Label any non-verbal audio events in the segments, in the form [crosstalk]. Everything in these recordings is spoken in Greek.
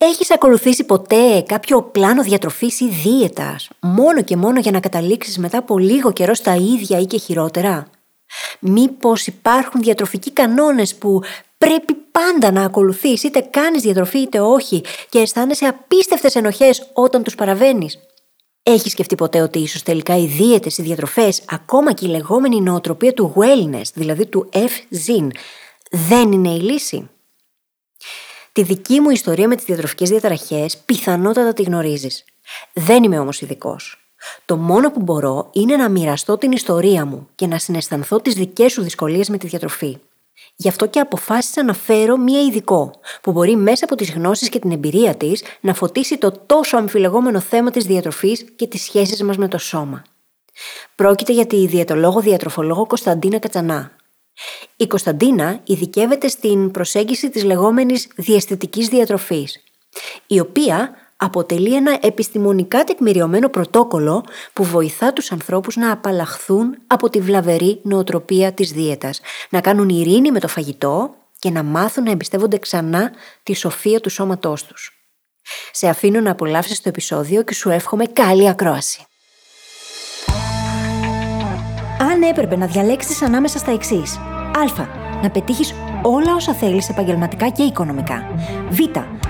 Έχεις ακολουθήσει ποτέ κάποιο πλάνο διατροφής ή δίαιτας, μόνο και μόνο για να καταλήξεις μετά από λίγο καιρό στα ίδια ή και χειρότερα; Μήπως υπάρχουν διατροφικοί κανόνες που πρέπει πάντα να ακολουθείς είτε κάνεις διατροφή είτε όχι και αισθάνεσαι απίστευτες ενοχές όταν τους παραβαίνεις; Έχεις σκεφτεί ποτέ ότι ίσως τελικά οι δίαιτες, οι διατροφές, ακόμα και η λεγόμενη νοοτροπία του wellness, δηλαδή του F-Zin, δεν είναι η λύση; Τη δική μου ιστορία με τις διατροφικές διαταραχές πιθανότατα τη γνωρίζεις. Δεν είμαι όμως ειδικός. Το μόνο που μπορώ είναι να μοιραστώ την ιστορία μου και να συναισθανθώ τις δικές σου δυσκολίες με τη διατροφή. Γι' αυτό και αποφάσισα να φέρω μία ειδικό, που μπορεί μέσα από τις γνώσεις και την εμπειρία της να φωτίσει το τόσο αμφιλεγόμενο θέμα της διατροφής και τις σχέσεις μας με το σώμα. Πρόκειται για τη διαιτολόγο-διατροφολόγο Κωνσταντίνα Κατσανά. Η Κωνσταντίνα ειδικεύεται στην προσέγγιση της λεγόμενης διαισθητικής διατροφής, η οποία αποτελεί ένα επιστημονικά τεκμηριωμένο πρωτόκολλο που βοηθά τους ανθρώπους να απαλλαχθούν από τη βλαβερή νοοτροπία της δίαιτας, να κάνουν ειρήνη με το φαγητό και να μάθουν να εμπιστεύονται ξανά τη σοφία του σώματός τους. Σε αφήνω να απολαύσεις το επεισόδιο και σου εύχομαι καλή ακρόαση. Αν έπρεπε να διαλέξεις ανάμεσα στα εξής. Α. Να πετύχεις όλα όσα θέλεις επαγγελματικά και οικονομικά. Β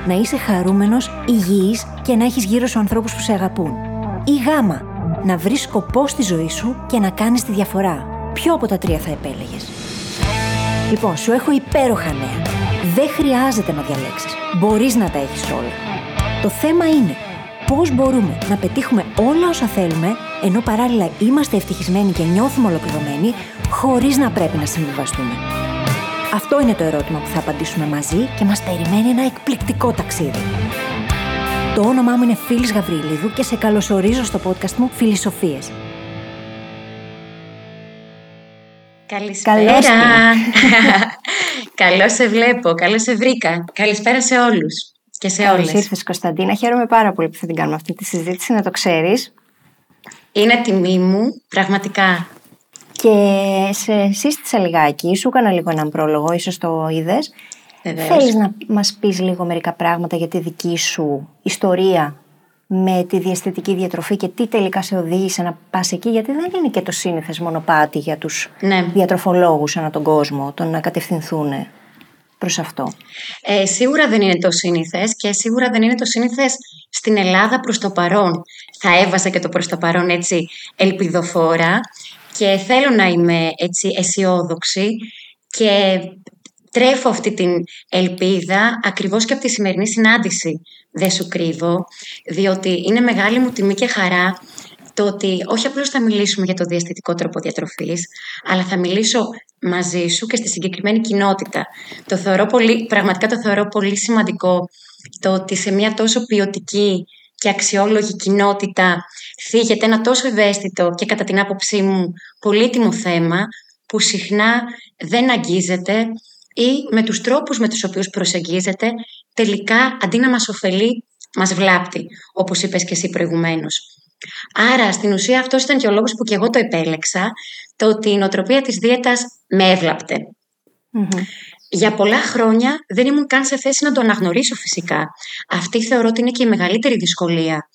να είσαι χαρούμενος, υγιής και να έχεις γύρω σου ανθρώπους που σε αγαπούν. Ή γάμα, να βρεις σκοπό στη ζωή σου και να κάνεις τη διαφορά. Ποιο από τα τρία θα επέλεγες; Λοιπόν, σου έχω υπέροχα νέα. Δεν χρειάζεται να διαλέξεις. Μπορείς να τα έχεις όλα. Το θέμα είναι πώς μπορούμε να πετύχουμε όλα όσα θέλουμε, ενώ παράλληλα είμαστε ευτυχισμένοι και νιώθουμε ολοκληρωμένοι, χωρίς να πρέπει να συμβιβαστούμε. Αυτό είναι το ερώτημα που θα απαντήσουμε μαζί και μας περιμένει ένα εκπληκτικό ταξίδι. Το όνομά μου είναι Φίλης Γαβρίλιδου και σε καλωσορίζω στο podcast μου Φιλισοφίες. Καλησπέρα. Καλώς [laughs] Καλώς σε βλέπω, καλώς σε βρήκα. Καλησπέρα σε όλους και σε Καλώς όλες. ήρθες Κωνσταντίνα. Χαίρομαι πάρα πολύ που θα την κάνουμε αυτή τη συζήτηση, να το ξέρεις. Είναι τιμή μου, πραγματικά. Και σε σύστησα λιγάκι, σου έκανα λίγο έναν πρόλογο, ίσως το είδες. Βεβαίως. Θέλεις να μας πεις λίγο μερικά πράγματα για τη δική σου ιστορία με τη διαστητική διατροφή και τι τελικά σε οδήγησε να πας εκεί, γιατί δεν είναι και το σύνηθες μονοπάτι για τους Ναι. διατροφολόγους ανά τον κόσμο, το να κατευθυνθούν προς αυτό. Ε, σίγουρα δεν είναι το σύνηθες και σίγουρα δεν είναι το σύνηθες στην Ελλάδα προς το παρόν. Θα έβαζα και το προς το παρόν έτσι ελπιδοφόρα και θέλω να είμαι έτσι αισιόδοξη και τρέφω αυτή την ελπίδα ακριβώς και από τη σημερινή συνάντηση. Δεν σου κρύβω, διότι είναι μεγάλη μου τιμή και χαρά το ότι όχι απλώς θα μιλήσουμε για το διαστητικό τρόπο διατροφής, αλλά θα μιλήσω μαζί σου και στη συγκεκριμένη κοινότητα. Το θεωρώ πολύ, πραγματικά το θεωρώ πολύ σημαντικό το ότι σε μια τόσο ποιοτική και αξιόλογη κοινότητα θίγεται ένα τόσο ευαίσθητο και κατά την άποψή μου πολύτιμο θέμα που συχνά δεν αγγίζεται ή με τους τρόπους με τους οποίους προσεγγίζεται τελικά αντί να μας ωφελεί μας βλάπτει, όπως είπες και εσύ προηγουμένως. Άρα, στην ουσία αυτός ήταν και ο λόγος που και εγώ το επέλεξα, το ότι η νοοτροπία της δίαιτας με έβλαπτε. Για πολλά χρόνια δεν ήμουν καν σε θέση να το αναγνωρίσω φυσικά. Αυτή θεωρώ ότι είναι και η μεγαλύτερη δυσκολία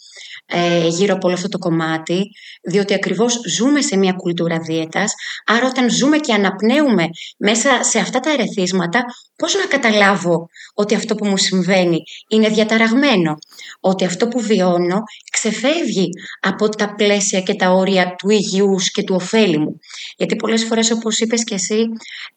ε, γύρω από όλο αυτό το κομμάτι, διότι ακριβώς ζούμε σε μια κουλτούρα δίαιτας, άρα όταν ζούμε και αναπνέουμε μέσα σε αυτά τα ερεθίσματα, πώς να καταλάβω ότι αυτό που μου συμβαίνει είναι διαταραγμένο, ότι αυτό που βιώνω ξεφεύγει από τα πλαίσια και τα όρια του υγιούς και του ωφέλιμου. Γιατί πολλές φορές, όπως είπες και εσύ,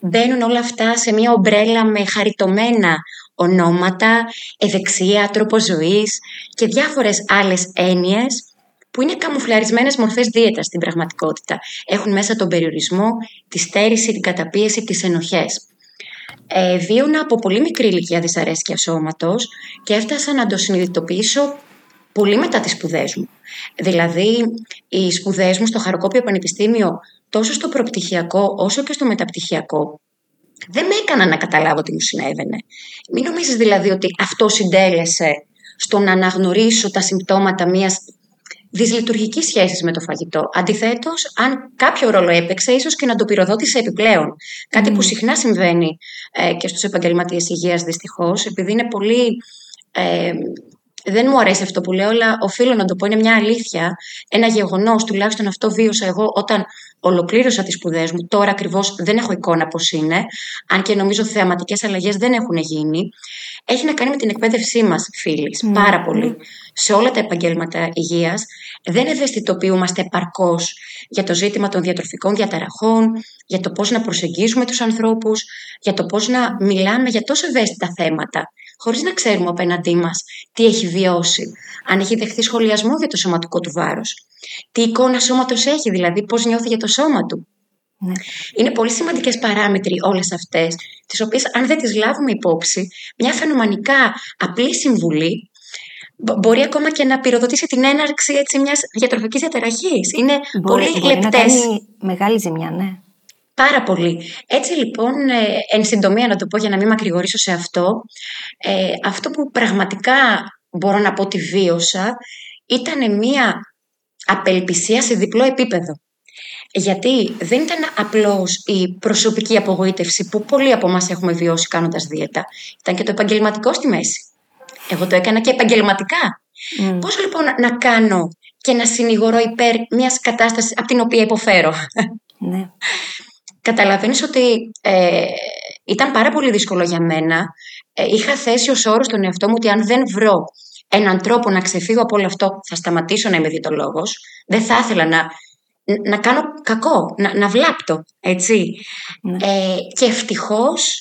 μπαίνουν όλα αυτά σε μια ομπρέλα με χαριτωμένα ονόματα, ευεξία, τρόπο ζωής και διάφορες άλλες έννοιες που είναι καμουφλαρισμένες μορφές δίαιτας στην πραγματικότητα. Έχουν μέσα τον περιορισμό, τη στέρηση, την καταπίεση, τις ενοχές. Ε, βίωνα από πολύ μικρή ηλικία δυσαρέσκεια σώματος και έφτασα να το συνειδητοποιήσω πολύ μετά τις σπουδές μου. Δηλαδή, οι σπουδές μου στο Χαροκόπιο Πανεπιστήμιο, τόσο στο προπτυχιακό όσο και στο μεταπτυχιακό, δεν με έκανα να καταλάβω τι μου συνέβαινε. Μην νομίζεις δηλαδή ότι αυτό συντέλεσε στο να αναγνωρίσω τα συμπτώματα μιας δυσλειτουργικής σχέσης με το φαγητό. Αντιθέτως, αν κάποιο ρόλο έπαιξε, ίσως και να το πυροδότησε επιπλέον. Κάτι που συχνά συμβαίνει ε, και στους επαγγελματίες υγείας δυστυχώς, επειδή είναι πολύ ε, δεν μου αρέσει αυτό που λέω, αλλά οφείλω να το πω. Είναι μια αλήθεια. Ένα γεγονός, τουλάχιστον αυτό βίωσα εγώ όταν ολοκλήρωσα τις σπουδές μου. Τώρα ακριβώς δεν έχω εικόνα πώς είναι, αν και νομίζω θεαματικές αλλαγές δεν έχουν γίνει. Έχει να κάνει με την εκπαίδευσή μας, φίλοι. Mm. Πάρα πολύ. Σε όλα τα επαγγέλματα υγείας δεν ευαισθητοποιούμαστε επαρκώ για το ζήτημα των διατροφικών διαταραχών, για το πώς να προσεγγίσουμε τους ανθρώπους, για το πώς να μιλάμε για τόσο ευαίσθητα θέματα χωρίς να ξέρουμε απέναντί μας τι έχει βιώσει, αν έχει δεχθεί σχολιασμό για το σωματικό του βάρος, τι εικόνα σώματος έχει, δηλαδή πώς νιώθει για το σώμα του. Ναι. Είναι πολύ σημαντικές παράμετροι όλες αυτές, τις οποίες, αν δεν τις λάβουμε υπόψη, μια φαινομανικά απλή συμβουλή μπορεί ακόμα και να πυροδοτήσει την έναρξη έτσι, μιας διατροφικής διαταραχής. Είναι μπορεί, πολύ μπορεί λεπτές. Να κάνει μεγάλη ζημιά, ναι. Πάρα πολύ. Έτσι λοιπόν, ε, εν συντομία να το πω για να μην μακρηγορήσω σε αυτό, ε, αυτό που πραγματικά μπορώ να πω ότι βίωσα ήταν μία απελπισία σε διπλό επίπεδο. Γιατί δεν ήταν απλώς η προσωπική απογοήτευση που πολλοί από εμάς έχουμε βιώσει κάνοντας δίαιτα. Ήταν και το επαγγελματικό στη μέση. Εγώ το έκανα και επαγγελματικά. Mm. Πώς λοιπόν να κάνω και να συνηγορώ υπέρ μιας κατάστασης από την οποία υποφέρω; Ναι καταλαβαίνεις ότι ε, ήταν πάρα πολύ δύσκολο για μένα. Ε, είχα θέσει ως όρο στον εαυτό μου ότι αν δεν βρω έναν τρόπο να ξεφύγω από όλο αυτό, θα σταματήσω να είμαι διαιτολόγος. Δεν θα ήθελα να, να κάνω κακό, να, να βλάπτω, έτσι. Ναι. Ε, και ευτυχώς,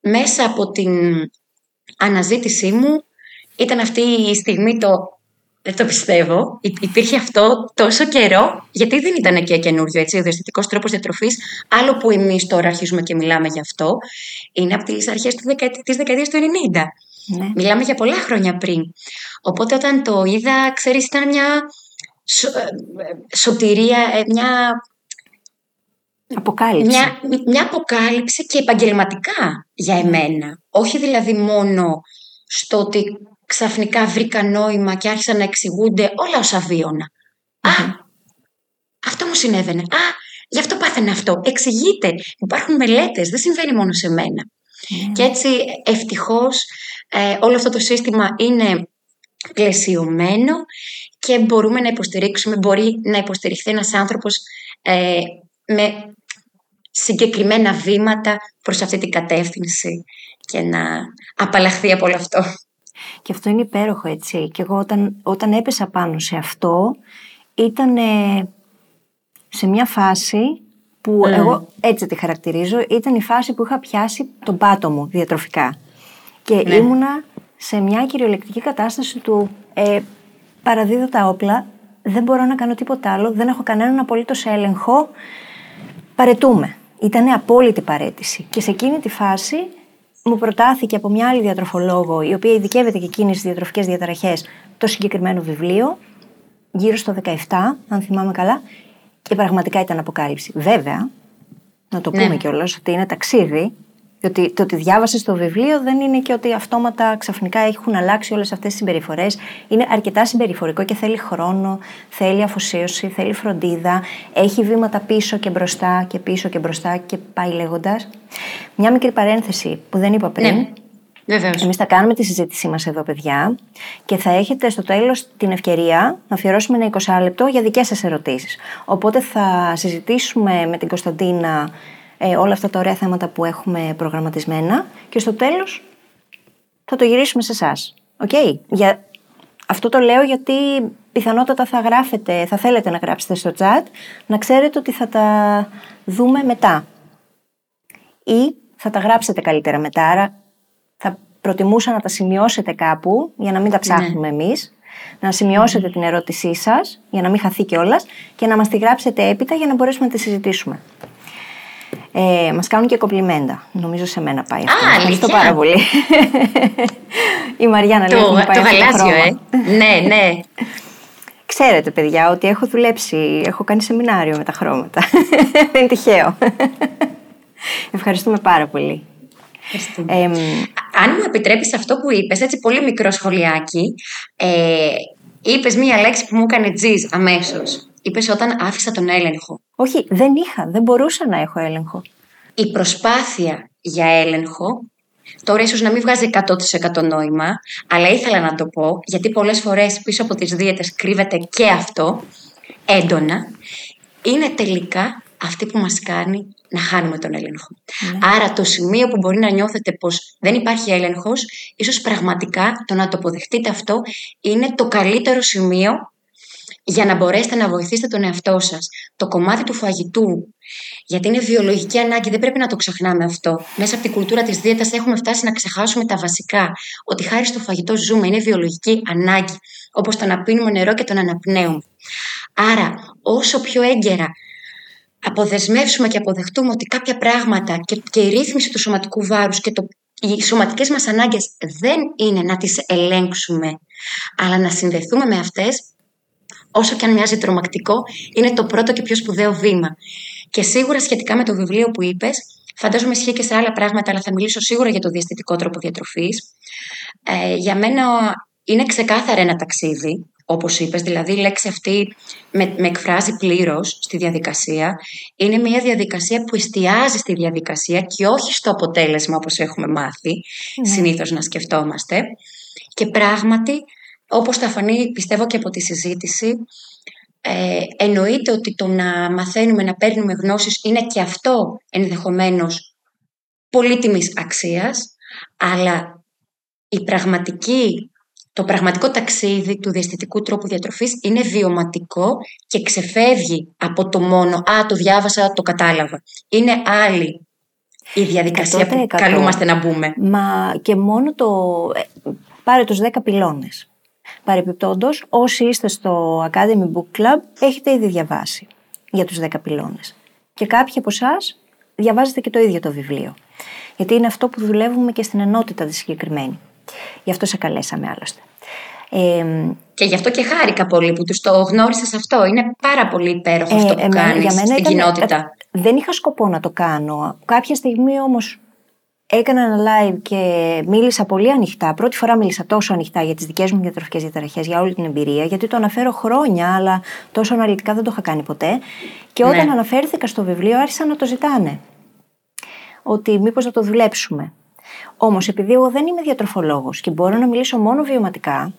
μέσα από την αναζήτησή μου, ήταν αυτή η στιγμή το δεν το πιστεύω. Υπήρχε αυτό τόσο καιρό, γιατί δεν ήταν και καινούριο έτσι, ο διαστητικό τρόπος διατροφής. Άλλο που εμείς τώρα αρχίζουμε και μιλάμε γι' αυτό, είναι από τις αρχές της δεκαετίας του 90. Ναι. Μιλάμε για πολλά χρόνια πριν. Οπότε όταν το είδα, ξέρεις, ήταν μια ε, σωτηρία, ε, μια... Αποκάλυψη. Μια, μια αποκάλυψη και επαγγελματικά για εμένα. Όχι δηλαδή μόνο στο ότι ξαφνικά βρήκα νόημα και άρχισαν να εξηγούνται όλα όσα Α, αυτό μου συνέβαινε. Α, γι' αυτό πάθαινε αυτό. Εξηγείται. Υπάρχουν μελέτες. Δεν συμβαίνει μόνο σε μένα. Και έτσι ευτυχώς ε, όλο αυτό το σύστημα είναι πλαισιωμένο και μπορούμε να υποστηρίξουμε, μπορεί να υποστηριχθεί ένας άνθρωπος ε, με συγκεκριμένα βήματα προς αυτή την κατεύθυνση και να απαλλαχθεί από όλο αυτό. Και αυτό είναι υπέροχο, έτσι. Και εγώ όταν, όταν έπεσα πάνω σε αυτό, ήταν σε μια φάση που mm. εγώ έτσι τη χαρακτηρίζω, ήταν η φάση που είχα πιάσει τον πάτο μου διατροφικά. Και ναι. ήμουνα σε μια κυριολεκτική κατάσταση του ε, παραδίδω τα όπλα, δεν μπορώ να κάνω τίποτα άλλο, δεν έχω κανέναν απολύτως έλεγχο, παρετούμε. Ήταν απόλυτη παρέτηση. Και σε εκείνη τη φάση μου προτάθηκε από μια άλλη διατροφολόγο, η οποία ειδικεύεται και εκείνη στις διατροφικές διαταραχές, το συγκεκριμένο βιβλίο, γύρω στο 17, αν θυμάμαι καλά, και πραγματικά ήταν αποκάλυψη. Βέβαια, να το πούμε ναι. κιόλας ότι είναι ταξίδι, ότι το ότι διάβασες το βιβλίο δεν είναι και ότι αυτόματα ξαφνικά έχουν αλλάξει όλες αυτές τις συμπεριφορές. Είναι αρκετά συμπεριφορικό και θέλει χρόνο, θέλει αφοσίωση, θέλει φροντίδα. Έχει βήματα πίσω και μπροστά και πίσω και μπροστά και πάει λέγοντας. Μια μικρή παρένθεση που δεν είπα πριν. Ναι. Εμείς θα κάνουμε τη συζήτησή μας εδώ, παιδιά, και θα έχετε στο τέλος την ευκαιρία να αφιερώσουμε ένα 20 λεπτό για δικές σας ερωτήσεις. Οπότε θα συζητήσουμε με την Κωνσταντίνα ε, όλα αυτά τα ωραία θέματα που έχουμε προγραμματισμένα και στο τέλος θα το γυρίσουμε σε εσάς. Okay? Για... Αυτό το λέω γιατί πιθανότατα θα γράφετε, θα θέλετε να γράψετε στο chat, να ξέρετε ότι θα τα δούμε μετά. Ή θα τα γράψετε καλύτερα μετά, άρα θα προτιμούσα να τα σημειώσετε κάπου για να μην τα ναι. ψάχνουμε ναι. εμείς, να σημειώσετε την ερώτησή σας για να μην χαθεί κιόλας και να μας τη γράψετε έπειτα για να μπορέσουμε να τη συζητήσουμε. Ε, Μας κάνουν και κομπλιμέντα. Νομίζω σε μένα πάει αυτό. Α, Ευχαριστώ πάρα πολύ. Η Μαριάννα λέει το, πάει το γαλάζιο, ε. ναι, ναι. Ξέρετε, παιδιά, ότι έχω δουλέψει, έχω κάνει σεμινάριο με τα χρώματα. [laughs] Δεν είναι τυχαίο. Ευχαριστούμε πάρα πολύ. Ε, αν μου επιτρέπεις αυτό που είπες, έτσι πολύ μικρό σχολιάκι, ε, είπες μία λέξη που μου έκανε τζιζ αμέσως. Είπες όταν άφησα τον έλεγχο. Όχι, δεν είχα, δεν μπορούσα να έχω έλεγχο. Η προσπάθεια για έλεγχο Τώρα ίσως να μην βγάζει 100% νόημα, αλλά ήθελα να το πω, γιατί πολλές φορές πίσω από τις δίαιτες κρύβεται και αυτό, έντονα, είναι τελικά αυτή που μας κάνει να χάνουμε τον έλεγχο. Ναι. Άρα το σημείο που μπορεί να νιώθετε πως δεν υπάρχει έλεγχος, ίσως πραγματικά το να το αποδεχτείτε αυτό είναι το καλύτερο σημείο για να μπορέσετε να βοηθήσετε τον εαυτό σας. Το κομμάτι του φαγητού, γιατί είναι βιολογική ανάγκη, δεν πρέπει να το ξεχνάμε αυτό. Μέσα από την κουλτούρα της δίαιτας έχουμε φτάσει να ξεχάσουμε τα βασικά. Ότι χάρη στο φαγητό ζούμε, είναι βιολογική ανάγκη. Όπως το να πίνουμε νερό και το να αναπνέουμε. Άρα, όσο πιο έγκαιρα αποδεσμεύσουμε και αποδεχτούμε ότι κάποια πράγματα και, και η ρύθμιση του σωματικού βάρους και το, οι σωματικές μας ανάγκες δεν είναι να τις ελέγξουμε, αλλά να συνδεθούμε με αυτές, όσο και αν μοιάζει τρομακτικό, είναι το πρώτο και πιο σπουδαίο βήμα. Και σίγουρα σχετικά με το βιβλίο που είπες, φαντάζομαι ισχύει και σε άλλα πράγματα, αλλά θα μιλήσω σίγουρα για το διαστητικό τρόπο διατροφής. Ε, για μένα είναι ξεκάθαρα ένα ταξίδι, όπως είπες, δηλαδή η λέξη αυτή με, με εκφράζει πλήρως στη διαδικασία. Είναι μια διαδικασία που εστιάζει στη διαδικασία και όχι στο αποτέλεσμα όπως έχουμε μάθει, ναι. συνήθως να σκεφτόμαστε. Και πράγματι, όπως θα φανεί πιστεύω και από τη συζήτηση, ε, εννοείται ότι το να μαθαίνουμε, να παίρνουμε γνώσεις είναι και αυτό ενδεχομένως πολύτιμης αξίας, αλλά η πραγματική το πραγματικό ταξίδι του διαστητικού τρόπου διατροφής είναι βιωματικό και ξεφεύγει από το μόνο «Α, το διάβασα, το κατάλαβα». Είναι άλλη η διαδικασία που καλούμαστε να μπούμε. Μα και μόνο το... Ε, πάρε τους 10 πυλώνες. Παρεπιπτόντως, όσοι είστε στο Academy Book Club, έχετε ήδη διαβάσει για τους 10 πυλώνες. Και κάποιοι από εσάς διαβάζετε και το ίδιο το βιβλίο. Γιατί είναι αυτό που δουλεύουμε και στην ενότητα τη συγκεκριμένη. Γι' αυτό σε καλέσαμε άλλωστε. Ε, και γι' αυτό και χάρηκα πολύ που τους το γνώρισες αυτό. Είναι πάρα πολύ υπέροχο αυτό που ε, κάνεις στην ήταν, κοινότητα. Δεν είχα σκοπό να το κάνω. Κάποια στιγμή όμως έκανα ένα live και μίλησα πολύ ανοιχτά. Πρώτη φορά μίλησα τόσο ανοιχτά για τις δικές μου διατροφικές διαταραχές, για όλη την εμπειρία, γιατί το αναφέρω χρόνια, αλλά τόσο αναλυτικά δεν το είχα κάνει ποτέ. Και όταν ναι. αναφέρθηκα στο βιβλίο, άρχισαν να το ζητάνε. Ότι μήπως να το δουλέψουμε. Όμως, επειδή εγώ δεν είμαι διατροφολόγος και μπορώ να μιλήσω μόνο βιωματικά,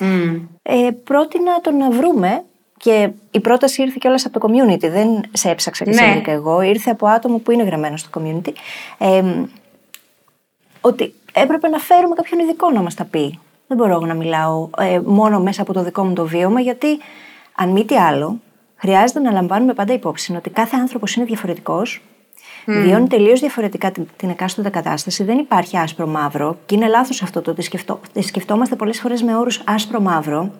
mm. ε, πρότεινα το να βρούμε. Και η πρόταση ήρθε κιόλας από το community. Δεν σε έψαξα και ναι. σε εγώ. Ήρθε από άτομο που είναι γραμμένο στο community. Ε, ότι έπρεπε να φέρουμε κάποιον ειδικό να μας τα πει. Δεν μπορώ να μιλάω ε, μόνο μέσα από το δικό μου το βίωμα, γιατί αν μη τι άλλο, χρειάζεται να λαμβάνουμε πάντα υπόψη ότι κάθε άνθρωπος είναι διαφορετικός mm. βιώνει τελείως διαφορετικά την, την εκάστοτε κατάσταση. Δεν υπάρχει άσπρο-μαύρο. Και είναι λάθος αυτό το ότι σκεφτό, σκεφτόμαστε πολλές φορές με όρους άσπρο-μαύρο.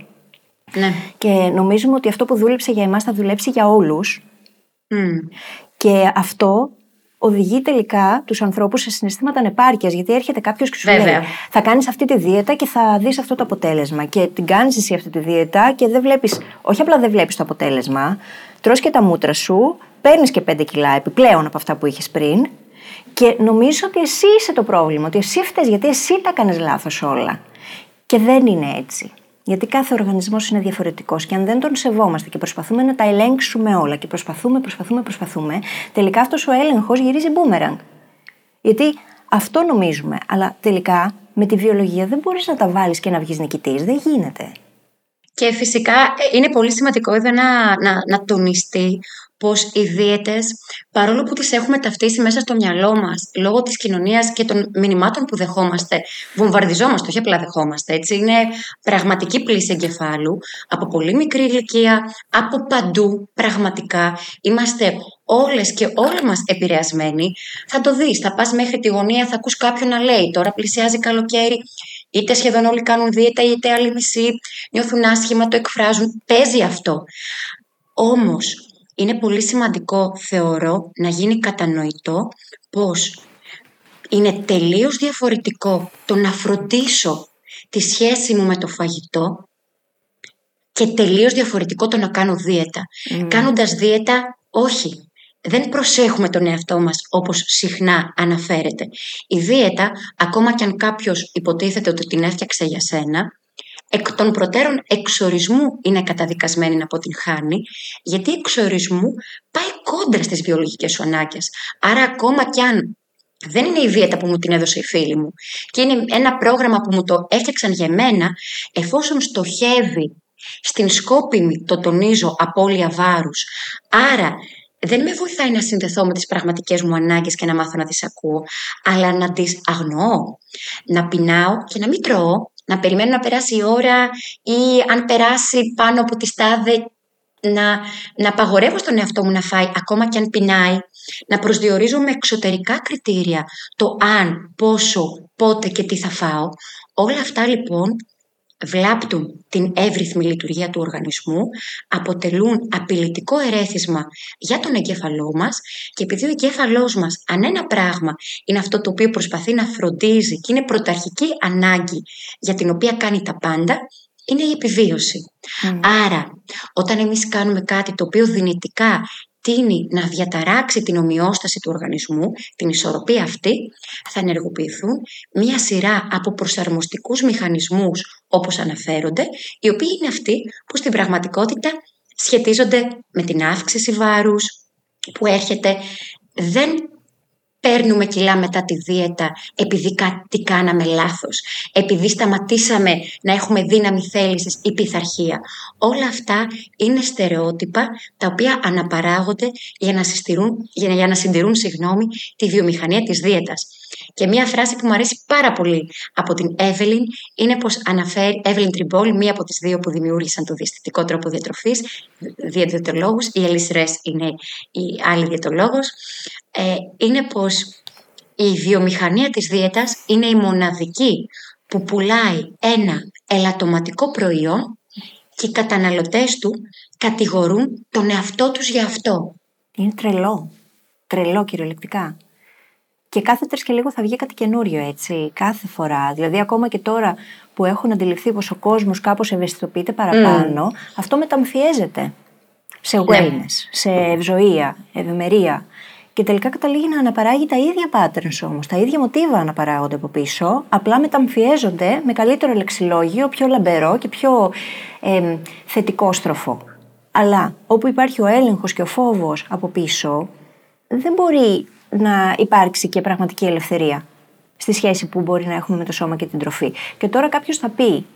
Ναι. Και νομίζουμε ότι αυτό που δούλεψε για εμάς θα δουλέψει για όλους. Mm. Και αυτό οδηγεί τελικά τους ανθρώπους σε συναισθήματα ανεπάρκειας. Γιατί έρχεται κάποιος και σου λέει: Θα κάνεις αυτή τη δίαιτα και θα δεις αυτό το αποτέλεσμα. Και την κάνεις εσύ αυτή τη δίαιτα και δεν βλέπεις, όχι απλά δεν βλέπεις το αποτέλεσμα, τρώ και τα μούτρα σου, παίρνεις και 5 κιλά επιπλέον από αυτά που είχες πριν. Και νομίζω ότι εσύ είσαι το πρόβλημα, ότι εσύ φταίει γιατί εσύ τα κάνει λάθος όλα. Και δεν είναι έτσι. Γιατί κάθε οργανισμός είναι διαφορετικός και αν δεν τον σεβόμαστε και προσπαθούμε να τα ελέγξουμε όλα και προσπαθούμε, προσπαθούμε, προσπαθούμε, τελικά αυτός ο έλεγχος γυρίζει μπούμεραγκ. Γιατί αυτό νομίζουμε, αλλά τελικά με τη βιολογία δεν μπορείς να τα βάλεις και να βγεις νικητής. Δεν γίνεται. Και φυσικά ε, είναι πολύ σημαντικό εδώ να, να, να τονιστεί πως οι δίαιτες, παρόλο που τις έχουμε ταυτίσει μέσα στο μυαλό μας, λόγω της κοινωνίας και των μηνυμάτων που δεχόμαστε, βομβαρδιζόμαστε, όχι απλά δεχόμαστε, έτσι, είναι πραγματική πλήση εγκεφάλου, από πολύ μικρή ηλικία, από παντού, πραγματικά, είμαστε όλες και όλοι μας επηρεασμένοι, θα το δεις, θα πας μέχρι τη γωνία, θα ακούς κάποιον να λέει, τώρα πλησιάζει καλοκαίρι, είτε σχεδόν όλοι κάνουν δίαιτα, είτε άλλοι μισοί νιώθουν άσχημα, το εκφράζουν, παίζει αυτό. Όμως, είναι πολύ σημαντικό, θεωρώ, να γίνει κατανοητό πως είναι τελείως διαφορετικό το να φροντίσω τη σχέση μου με το φαγητό και τελείως διαφορετικό το να κάνω δίαιτα. Mm. Κάνοντας δίαιτα, όχι. Δεν προσέχουμε τον εαυτό μας όπως συχνά αναφέρεται. Η δίαιτα, ακόμα και αν κάποιος υποτίθεται ότι την έφτιαξε για σένα, εκ των προτέρων εξορισμού είναι καταδικασμένη να αποτυγχάνει, γιατί εξορισμού πάει κόντρα στις βιολογικές σου ανάγκες. Άρα ακόμα κι αν δεν είναι η δίαιτα που μου την έδωσε η φίλη μου. Και είναι ένα πρόγραμμα που μου το έφτιαξαν για μένα, εφόσον στοχεύει στην σκόπιμη, το τονίζω, απώλεια βάρους. Άρα δεν με βοηθάει να συνδεθώ με τις πραγματικές μου ανάγκες και να μάθω να τις ακούω, αλλά να τις αγνοώ, να πεινάω και να μην τρώω, να περιμένω να περάσει η ώρα ή αν περάσει πάνω από τη τάδε να, να απαγορεύω στον εαυτό μου να φάει ακόμα και αν πεινάει, να προσδιορίζω με εξωτερικά κριτήρια το αν, πόσο, πότε και τι θα φάω. Όλα αυτά λοιπόν βλάπτουν την εύρυθμη λειτουργία του οργανισμού, αποτελούν απειλητικό ερέθισμα για τον εγκέφαλό μας και επειδή ο εγκέφαλός μας αν ένα πράγμα είναι αυτό το οποίο προσπαθεί να φροντίζει και είναι πρωταρχική ανάγκη για την οποία κάνει τα πάντα, είναι η επιβίωση. Άρα, όταν εμείς κάνουμε κάτι το οποίο δυνητικά τίνει να διαταράξει την ομοιόσταση του οργανισμού, την ισορροπία αυτή, θα ενεργοποιηθούν μία σειρά από προσαρμοστικούς μηχανισμούς όπως αναφέρονται, οι οποίοι είναι αυτοί που στην πραγματικότητα σχετίζονται με την αύξηση βάρους που έρχεται, δεν παίρνουμε κιλά μετά τη δίαιτα επειδή κάτι κάναμε λάθος, επειδή σταματήσαμε να έχουμε δύναμη θέλησης ή πειθαρχία. Όλα αυτά είναι στερεότυπα τα οποία αναπαράγονται για να, για, για να συντηρούν συγγνώμη, τη βιομηχανία της δίαιτας. Και μία φράση που μου αρέσει πάρα πολύ από την Εύελιν είναι πως αναφέρει Εύελιν Τριμπόλ, μία από τις δύο που δημιούργησαν το διαστητικό τρόπο διατροφής, διαιτητολόγους, η Ελίς Ρες είναι η άλλη διαιτολόγος, ε, είναι πως η βιομηχανία της δίαιτας είναι η μοναδική που πουλάει ένα ελαττωματικό προϊόν και οι καταναλωτές του κατηγορούν τον εαυτό τους για αυτό. Είναι τρελό. Τρελό κυριολεκτικά. Και κάθε τρεις και λίγο θα βγει κάτι καινούριο έτσι, κάθε φορά. Δηλαδή, ακόμα και τώρα που έχουν αντιληφθεί πως ο κόσμος κάπως ευαισθητοποιείται παραπάνω, αυτό μεταμφιέζεται σε ναι. wellness, σε ευζοία, ευημερία. Και τελικά καταλήγει να αναπαράγει τα ίδια patterns όμως, τα ίδια μοτίβα αναπαράγονται από πίσω, απλά μεταμφιέζονται με καλύτερο λεξιλόγιο, πιο λαμπερό και πιο ε, θετικό στροφό. Αλλά όπου υπάρχει ο έλεγχος και ο φόβος από πίσω, δεν μπορεί να υπάρξει και πραγματική ελευθερία στη σχέση που μπορεί να έχουμε με το σώμα και την τροφή. Και τώρα κάποιος θα πει,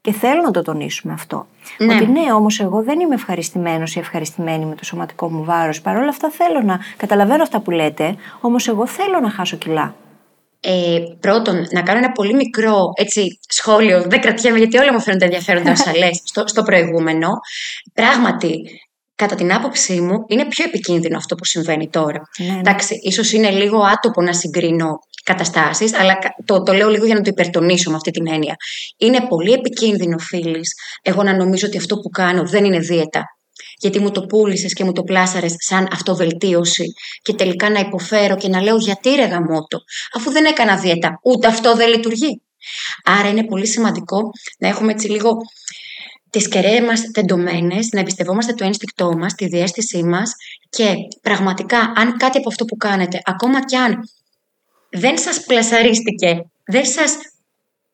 και θέλω να το τονίσουμε αυτό, ναι. ότι ναι, όμως εγώ δεν είμαι ευχαριστημένος ή ευχαριστημένη με το σωματικό μου βάρος. Παρ' όλα αυτά θέλω να καταλαβαίνω αυτά που λέτε, όμως εγώ θέλω να χάσω κιλά. Ε, πρώτον, να κάνω ένα πολύ μικρό έτσι, σχόλιο. Δεν κρατιέμαι γιατί όλα μου φαίνονται ενδιαφέροντα όσα [laughs] λες στο, στο προηγούμενο. Πράγματι, κατά την άποψή μου, είναι πιο επικίνδυνο αυτό που συμβαίνει τώρα. Ναι, ναι. Εντάξει, ίσως είναι λίγο άτομο να συγκρίνω καταστάσεις, αλλά το, το λέω λίγο για να το υπερτονίσω με αυτή την έννοια. Είναι πολύ επικίνδυνο, φίλη, εγώ να νομίζω ότι αυτό που κάνω δεν είναι δίαιτα. Γιατί μου το πούλησες και μου το πλάσαρες σαν αυτοβελτίωση, και τελικά να υποφέρω και να λέω γιατί ρε γαμότο, αφού δεν έκανα δίαιτα, ούτε αυτό δεν λειτουργεί. Άρα είναι πολύ σημαντικό να έχουμε έτσι λίγο τις κεραίες μας τεντωμένες, να εμπιστευόμαστε το ένστικτό μας, τη διέστησή μας και πραγματικά αν κάτι από αυτό που κάνετε, ακόμα κι αν δεν σας πλασαρίστηκε, δεν σας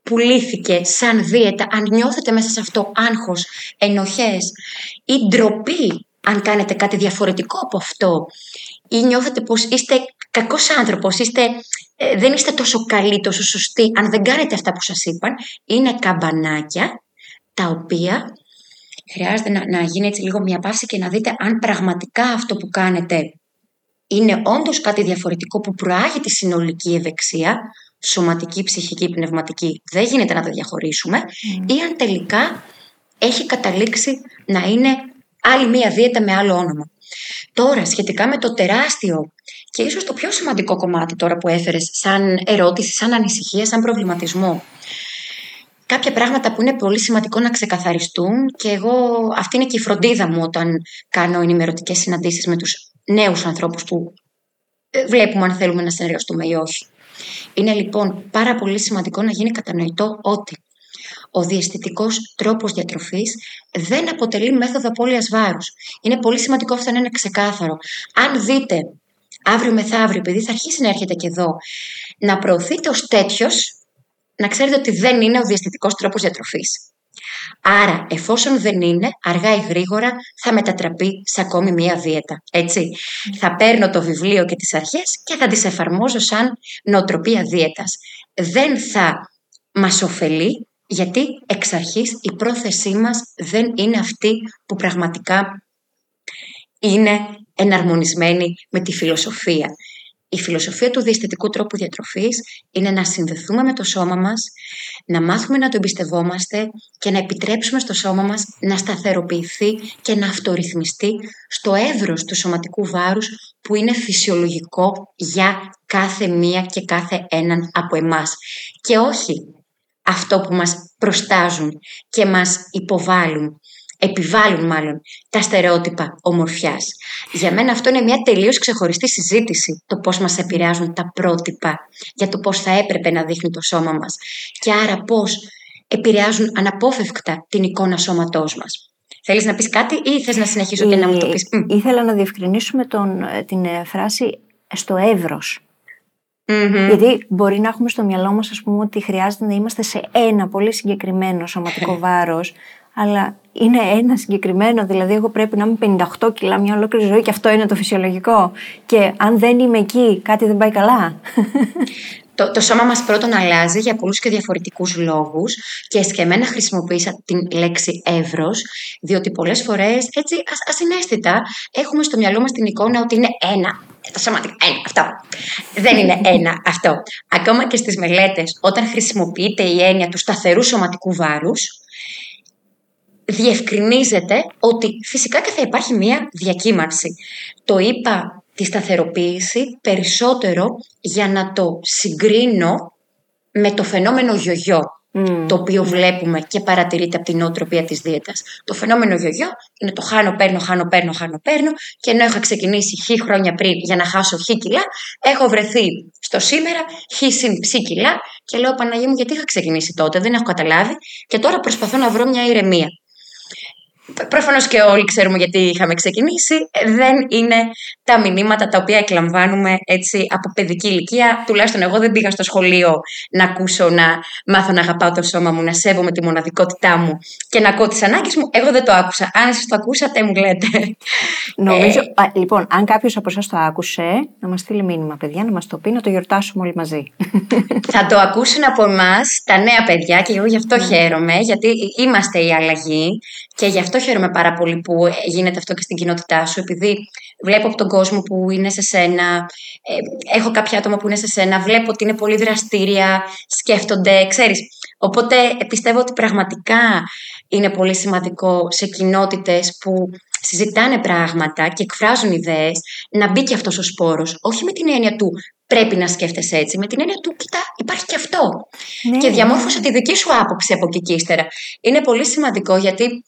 πουλήθηκε σαν δίαιτα, αν νιώθετε μέσα σε αυτό άγχος, ενοχές ή ντροπή αν κάνετε κάτι διαφορετικό από αυτό ή νιώθετε πως είστε κακός άνθρωπος, είστε, ε, δεν είστε τόσο καλοί, τόσο σωστοί, αν δεν κάνετε αυτά που σας είπαν, είναι καμπανάκια τα οποία χρειάζεται να, να γίνει έτσι λίγο μια πάση και να δείτε αν πραγματικά αυτό που κάνετε είναι όντως κάτι διαφορετικό που προάγει τη συνολική ευεξία, σωματική, ψυχική, πνευματική, δεν γίνεται να τα διαχωρίσουμε, mm. ή αν τελικά έχει καταλήξει να είναι άλλη μία δίαιτα με άλλο όνομα. Τώρα, σχετικά με το τεράστιο και ίσως το πιο σημαντικό κομμάτι τώρα που έφερες σαν ερώτηση, σαν ανησυχία, σαν προβληματισμό, κάποια πράγματα που είναι πολύ σημαντικό να ξεκαθαριστούν και εγώ αυτή είναι και η φροντίδα μου όταν κάνω ενημερωτικές συναντήσεις με τους νέους ανθρώπους που ε, βλέπουμε αν θέλουμε να συνεργαστούμε ή όχι. Είναι λοιπόν πάρα πολύ σημαντικό να γίνει κατανοητό ότι ο διαισθητικός τρόπος διατροφής δεν αποτελεί μέθοδο απώλειας βάρους. Είναι πολύ σημαντικό αυτό να είναι ξεκάθαρο. Αν δείτε αύριο μεθαύριο, επειδή θα αρχίσει να έρχεται και εδώ, να προωθείτε ως τέτοιος να ξέρετε ότι δεν είναι ο διαστητικός τρόπος διατροφής. Άρα, εφόσον δεν είναι, αργά ή γρήγορα θα μετατραπεί σε ακόμη μία δίαιτα. Έτσι. Θα παίρνω το βιβλίο και τις αρχές και θα τις εφαρμόζω σαν νοοτροπία δίαιτας. Δεν θα μας ωφελεί, γιατί εξ αρχής η πρόθεσή μας δεν είναι αυτή που πραγματικά είναι εναρμονισμένη με τη φιλοσοφία. Η φιλοσοφία του διαισθητικού τρόπου διατροφής είναι να συνδεθούμε με το σώμα μας, να μάθουμε να το εμπιστευόμαστε και να επιτρέψουμε στο σώμα μας να σταθεροποιηθεί και να αυτορυθμιστεί στο εύρος του σωματικού βάρους που είναι φυσιολογικό για κάθε μία και κάθε έναν από εμάς. Και όχι αυτό που μας προστάζουν και μας υποβάλλουν επιβάλλουν μάλλον τα στερεότυπα ομορφιάς. Για μένα αυτό είναι μια τελείως ξεχωριστή συζήτηση, το πώς μας επηρεάζουν τα πρότυπα για το πώς θα έπρεπε να δείχνει το σώμα μας και άρα πώς επηρεάζουν αναπόφευκτα την εικόνα σώματός μας. Θέλεις να πεις κάτι ή θες να συνεχίσω και να μου το πεις; Ήθελα να διευκρινίσουμε τον, ε, την ε, φράση στο ευρος Γιατί μπορεί να έχουμε στο μυαλό μας ας πούμε ότι χρειάζεται να είμαστε σε ένα πολύ συγκεκριμένο σωματικό [laughs] βάρος αλλά είναι ένα συγκεκριμένο. Δηλαδή, εγώ πρέπει να είμαι 58 κιλά μια ολόκληρη ζωή και αυτό είναι το φυσιολογικό. Και αν δεν είμαι εκεί, κάτι δεν πάει καλά. Το, το σώμα μας πρώτον αλλάζει για πολλούς και διαφορετικούς λόγους και εσκεμμένα χρησιμοποίησα την λέξη εύρος, διότι πολλές φορές έτσι ασυναίσθητα έχουμε στο μυαλό μας την εικόνα ότι είναι ένα. Το σώμα ένα, αυτό. Δεν είναι ένα αυτό. Ακόμα και στις μελέτες, όταν χρησιμοποιείται η έννοια του σταθερού σωματικού βάρους, διευκρινίζεται ότι φυσικά και θα υπάρχει μία διακύμανση. Το είπα τη σταθεροποίηση περισσότερο για να το συγκρίνω με το φαινόμενο γιογιό, το οποίο βλέπουμε και παρατηρείται από την νοοτροπία της δίαιτας. Το φαινόμενο γιογιό είναι το χάνω, παίρνω, χάνω, παίρνω, χάνω, παίρνω και ενώ είχα ξεκινήσει χι χρόνια πριν για να χάσω χι κιλά, έχω βρεθεί στο σήμερα χι συν ψ κιλά και λέω Παναγία μου γιατί είχα ξεκινήσει τότε, δεν έχω καταλάβει και τώρα προσπαθώ να βρω μια ηρεμία. Προφανώς και όλοι ξέρουμε γιατί είχαμε ξεκινήσει. Δεν είναι τα μηνύματα τα οποία εκλαμβάνουμε έτσι από παιδική ηλικία. Τουλάχιστον εγώ δεν πήγα στο σχολείο να ακούσω, να μάθω να αγαπάω το σώμα μου, να σέβομαι τη μοναδικότητά μου και να ακούω τις ανάγκες μου. Εγώ δεν το άκουσα. Αν εσείς το ακούσατε, μου λέτε. Νομίζω. Ε, λοιπόν, αν κάποιος από εσάς το άκουσε, να μας στείλει μήνυμα, παιδιά, να μας το πει, να το γιορτάσουμε όλοι μαζί. [laughs] Θα το ακούσουν από εμάς τα νέα παιδιά και εγώ γι' αυτό ναι. χαίρομαι, γιατί είμαστε η αλλαγή και γι' αυτό χαίρομαι πάρα πολύ που γίνεται αυτό και στην κοινότητά σου, επειδή βλέπω από τον κόσμο που είναι σε σένα, ε, έχω κάποια άτομα που είναι σε σένα, βλέπω ότι είναι πολύ δραστήρια, σκέφτονται, ξέρεις. Οπότε πιστεύω ότι πραγματικά είναι πολύ σημαντικό σε κοινότητες που συζητάνε πράγματα και εκφράζουν ύδες, να μπει και αυτός ο σπόρος. Όχι με την έννοια του πρέπει να σκέφτεσαι έτσι, με την έννοια του κοιτά, υπάρχει και αυτό. Ναι, και διαμόρφωσε τη δική σου άποψη από εκεί και ύστερα. Είναι πολύ σημαντικό γιατί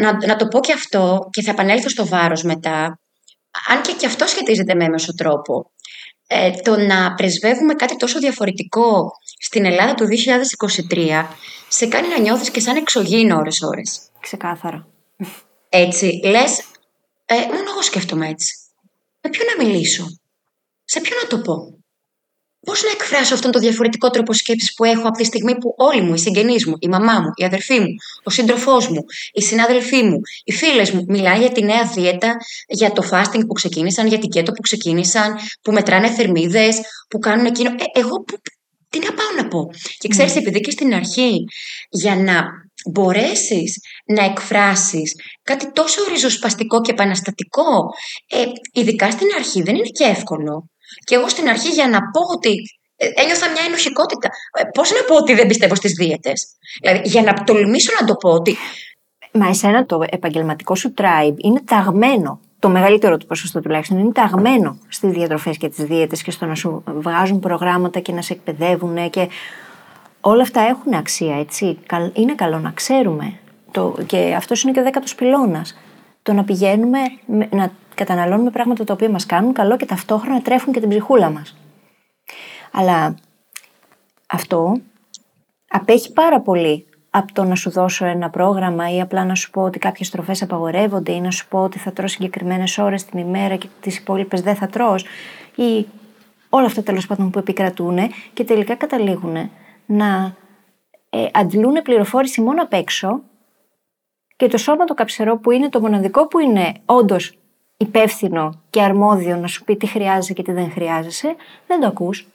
να, να το πω και αυτό και θα επανέλθω στο βάρος μετά, αν και και αυτό σχετίζεται με έμεσο τρόπο. Ε, το να πρεσβεύουμε κάτι τόσο διαφορετικό στην Ελλάδα του 2023 σε κάνει να νιώθεις και σαν εξωγήινο ώρες-ώρες. Ξεκάθαρα. Έτσι, λες, ε, μόνο εγώ σκέφτομαι έτσι. Με ποιον να μιλήσω, σε ποιον να το πω; Πώς να εκφράσω αυτόν τον διαφορετικό τρόπο σκέψης που έχω από τη στιγμή που όλοι μου, οι συγγενείς μου, η μαμά μου, η αδερφή μου, ο σύντροφός μου, οι συνάδελφοί μου, οι φίλες μου, μιλάει για τη νέα δίαιτα, για το fasting που ξεκίνησαν, για την κέτο που ξεκίνησαν, που μετράνε θερμίδες, που κάνουν εκείνο. Ε, εγώ που, τι να πάω να πω. Και ξέρεις, mm. επειδή και στην αρχή, για να μπορέσεις να εκφράσεις κάτι τόσο ριζοσπαστικό και επαναστατικό, ε, ειδικά στην αρχή δεν είναι και εύκολο. Και εγώ στην αρχή για να πω ότι ε, ένιωθα μια ενοχικότητα. Ε, Πώς να πω ότι δεν πιστεύω στις δίαιτες; Δηλαδή, για να τολμήσω να το πω ότι. Μα εσένα το επαγγελματικό σου tribe είναι ταγμένο. Το μεγαλύτερο του ποσοστό τουλάχιστον είναι ταγμένο στις διατροφές και τις δίαιτες και στο να σου βγάζουν προγράμματα και να σε εκπαιδεύουν. Και όλα αυτά έχουν αξία, έτσι. Είναι καλό να ξέρουμε. Το, και αυτός είναι και ο δέκατος πυλώνας. Το να πηγαίνουμε, να καταναλώνουμε πράγματα τα οποία μας κάνουν καλό και ταυτόχρονα τρέφουν και την ψυχούλα μας. Αλλά αυτό απέχει πάρα πολύ από το να σου δώσω ένα πρόγραμμα ή απλά να σου πω ότι κάποιες τροφές απαγορεύονται ή να σου πω ότι θα τρως συγκεκριμένες ώρες την ημέρα και τις υπόλοιπες δεν θα τρως ή όλα αυτά τέλος πάντων που επικρατούν και τελικά καταλήγουν να ε, αντλούν πληροφόρηση μόνο απ' έξω και το σώμα το καψερό που είναι το μοναδικό που είναι όντως υπεύθυνο και αρμόδιο να σου πει τι χρειάζεσαι και τι δεν χρειάζεσαι, δεν το ακούς.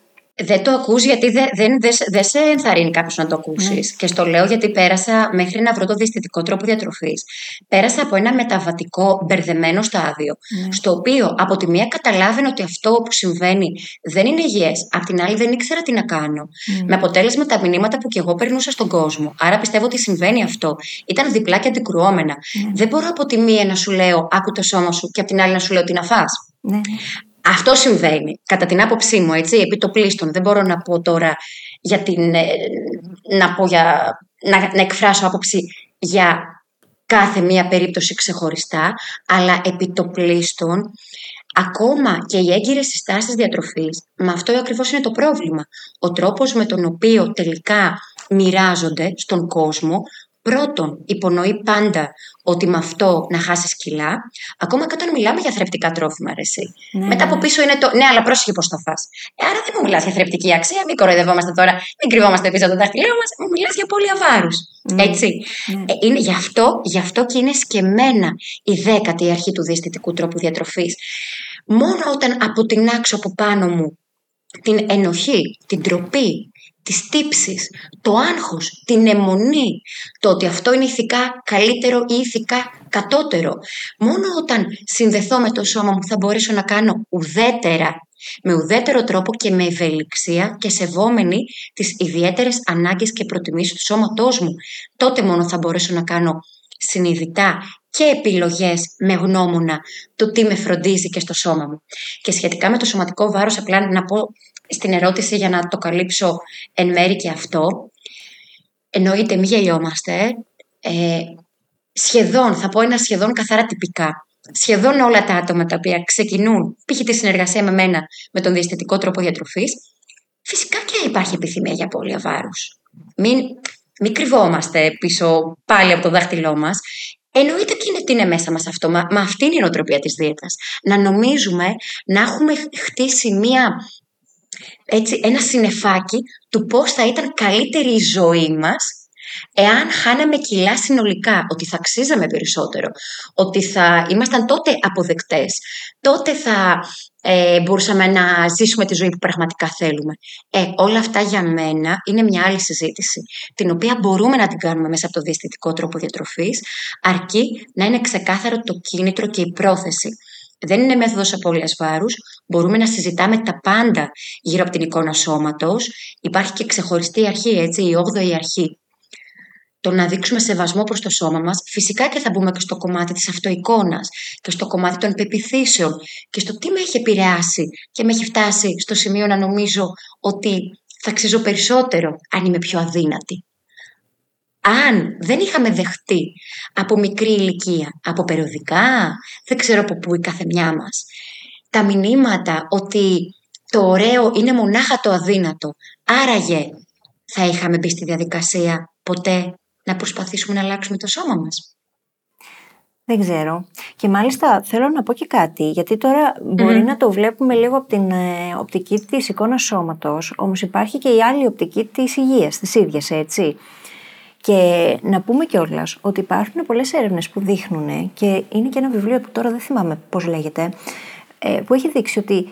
Δεν το ακούς γιατί δεν, δεν, δεν, σε ενθαρρύνει κάποιος να το ακούσεις. Ναι. Και στο λέω γιατί πέρασα μέχρι να βρω το διαισθητικό τρόπο διατροφής. Πέρασα από ένα μεταβατικό μπερδεμένο στάδιο. Ναι. Στο οποίο από τη μία καταλάβαινα ότι αυτό που συμβαίνει δεν είναι υγιές. Απ' την άλλη δεν ήξερα τι να κάνω. Ναι. Με αποτέλεσμα τα μηνύματα που και εγώ περνούσα στον κόσμο. Άρα πιστεύω ότι συμβαίνει αυτό. Ήταν διπλά και αντικρουόμενα. Ναι. Δεν μπορώ από τη μία να σου λέω άκου το σώμα σου και από την άλλη να σου λέω τι να φας. Ναι. Αυτό συμβαίνει, κατά την άποψή μου, έτσι, επί το πλήστον. Δεν μπορώ να πω τώρα για την, ε, να, πω για, να, να εκφράσω άποψη για κάθε μία περίπτωση ξεχωριστά, αλλά επί το πλήστον, ακόμα και οι έγκυρες συστάσεις διατροφής, με αυτό ακριβώς είναι το πρόβλημα. Ο τρόπος με τον οποίο τελικά μοιράζονται στον κόσμο Πρώτον, υπονοεί πάντα ότι με αυτό να χάσεις κιλά, ακόμα και όταν μιλάμε για θρεπτικά τρόφιμα, αρέσει. Ναι, Μετά από ναι. πίσω είναι το ναι, αλλά πρόσεχε πώς θα φά. Ε, άρα δεν μου μιλάς για θρεπτική αξία, μην κοροϊδευόμαστε τώρα, μην κρυβόμαστε πίσω από το δάχτυλό μας, μου μιλάς για πολύ αβάρους. Ναι. Έτσι. Ναι. Ε, είναι γι αυτό, γι' αυτό και είναι σκεμμένα η δέκατη αρχή του διαισθητικού τρόπου διατροφής. Μόνο όταν αποτινάξω από πάνω μου την ενοχή, την τροπή, τις τύψεις, το άγχος, την αιμονή, το ότι αυτό είναι ηθικά καλύτερο ή ηθικά κατώτερο. Μόνο όταν συνδεθώ με το σώμα μου θα μπορέσω να κάνω ουδέτερα, με ουδέτερο τρόπο και με ευελιξία και σεβόμενη τις ιδιαίτερες ανάγκες και προτιμήσεις του σώματός μου. Τότε μόνο θα μπορέσω να κάνω συνειδητά και επιλογές με γνώμονα το τι με φροντίζει και στο σώμα μου. Και σχετικά με το σωματικό βάρος, απλά να πω στην ερώτηση για να το καλύψω εν μέρη και αυτό. Εννοείται, μη γελιόμαστε. Ε, σχεδόν, θα πω ένα σχεδόν καθαρά τυπικά. Σχεδόν όλα τα άτομα τα οποία ξεκινούν, π.χ. τη συνεργασία με μένα, με τον διαισθητικό τρόπο διατροφής, φυσικά και υπάρχει επιθυμία για απώλεια βάρους. Μην, μην κρυβόμαστε πίσω πάλι από το δάχτυλό μας. Εννοείται και είναι, τι είναι μέσα μας αυτό, μα, μα αυτή είναι η νοοτροπία της δίαιτας. Να νομίζουμε, να έχουμε χτίσει μία έτσι, ένα συνεφάκι του πώς θα ήταν καλύτερη η ζωή μας εάν χάναμε κιλά συνολικά, ότι θα αξίζαμε περισσότερο, ότι θα ήμασταν τότε αποδεκτές, τότε θα ε, μπορούσαμε να ζήσουμε τη ζωή που πραγματικά θέλουμε. Ε, όλα αυτά για μένα είναι μια άλλη συζήτηση, την οποία μπορούμε να την κάνουμε μέσα από το διαισθητικό τρόπο διατροφής, αρκεί να είναι ξεκάθαρο το κίνητρο και η πρόθεση δεν είναι μέθοδος απώλεια βάρους. Μπορούμε να συζητάμε τα πάντα γύρω από την εικόνα σώματος. Υπάρχει και ξεχωριστή αρχή, έτσι, η 8η αρχή. Το να δείξουμε σεβασμό προς το σώμα μας, φυσικά και θα μπούμε και στο κομμάτι της αυτοεικόνας και στο κομμάτι των πεπιθήσεων και στο τι με έχει επηρεάσει και με έχει φτάσει στο σημείο να νομίζω ότι θα αξίζω περισσότερο αν είμαι πιο αδύνατη αν δεν είχαμε δεχτεί από μικρή ηλικία, από περιοδικά, δεν ξέρω από πού η καθεμιά μας, τα μηνύματα ότι το ωραίο είναι μονάχα το αδύνατο, άραγε θα είχαμε μπει στη διαδικασία ποτέ να προσπαθήσουμε να αλλάξουμε το σώμα μας. Δεν ξέρω. Και μάλιστα θέλω να πω και κάτι, γιατί τώρα μπορεί να το βλέπουμε λίγο από την ε, οπτική της εικόνας σώματος, όμως υπάρχει και η άλλη οπτική της υγείας, της ίδιας, έτσι. Και να πούμε κιόλας ότι υπάρχουν πολλές έρευνες που δείχνουν και είναι και ένα βιβλίο που τώρα δεν θυμάμαι πώς λέγεται, ε, που έχει δείξει ότι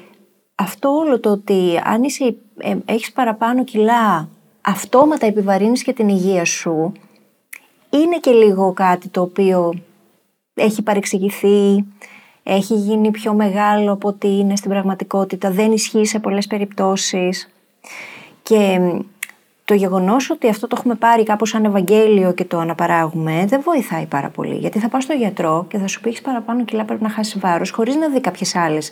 αυτό όλο το ότι αν είσαι, ε, έχεις παραπάνω κιλά, αυτόματα επιβαρύνεις και την υγεία σου, είναι και λίγο κάτι το οποίο έχει παρεξηγηθεί, έχει γίνει πιο μεγάλο από ό,τι είναι στην πραγματικότητα, δεν ισχύει σε πολλές περιπτώσεις. Και το γεγονός ότι αυτό το έχουμε πάρει κάπως σαν Ευαγγέλιο και το αναπαράγουμε δεν βοηθάει πάρα πολύ. Γιατί θα πας στο γιατρό και θα σου πει: Έχεις παραπάνω κιλά, πρέπει να χάσεις βάρος, χωρίς να δει κάποιες άλλες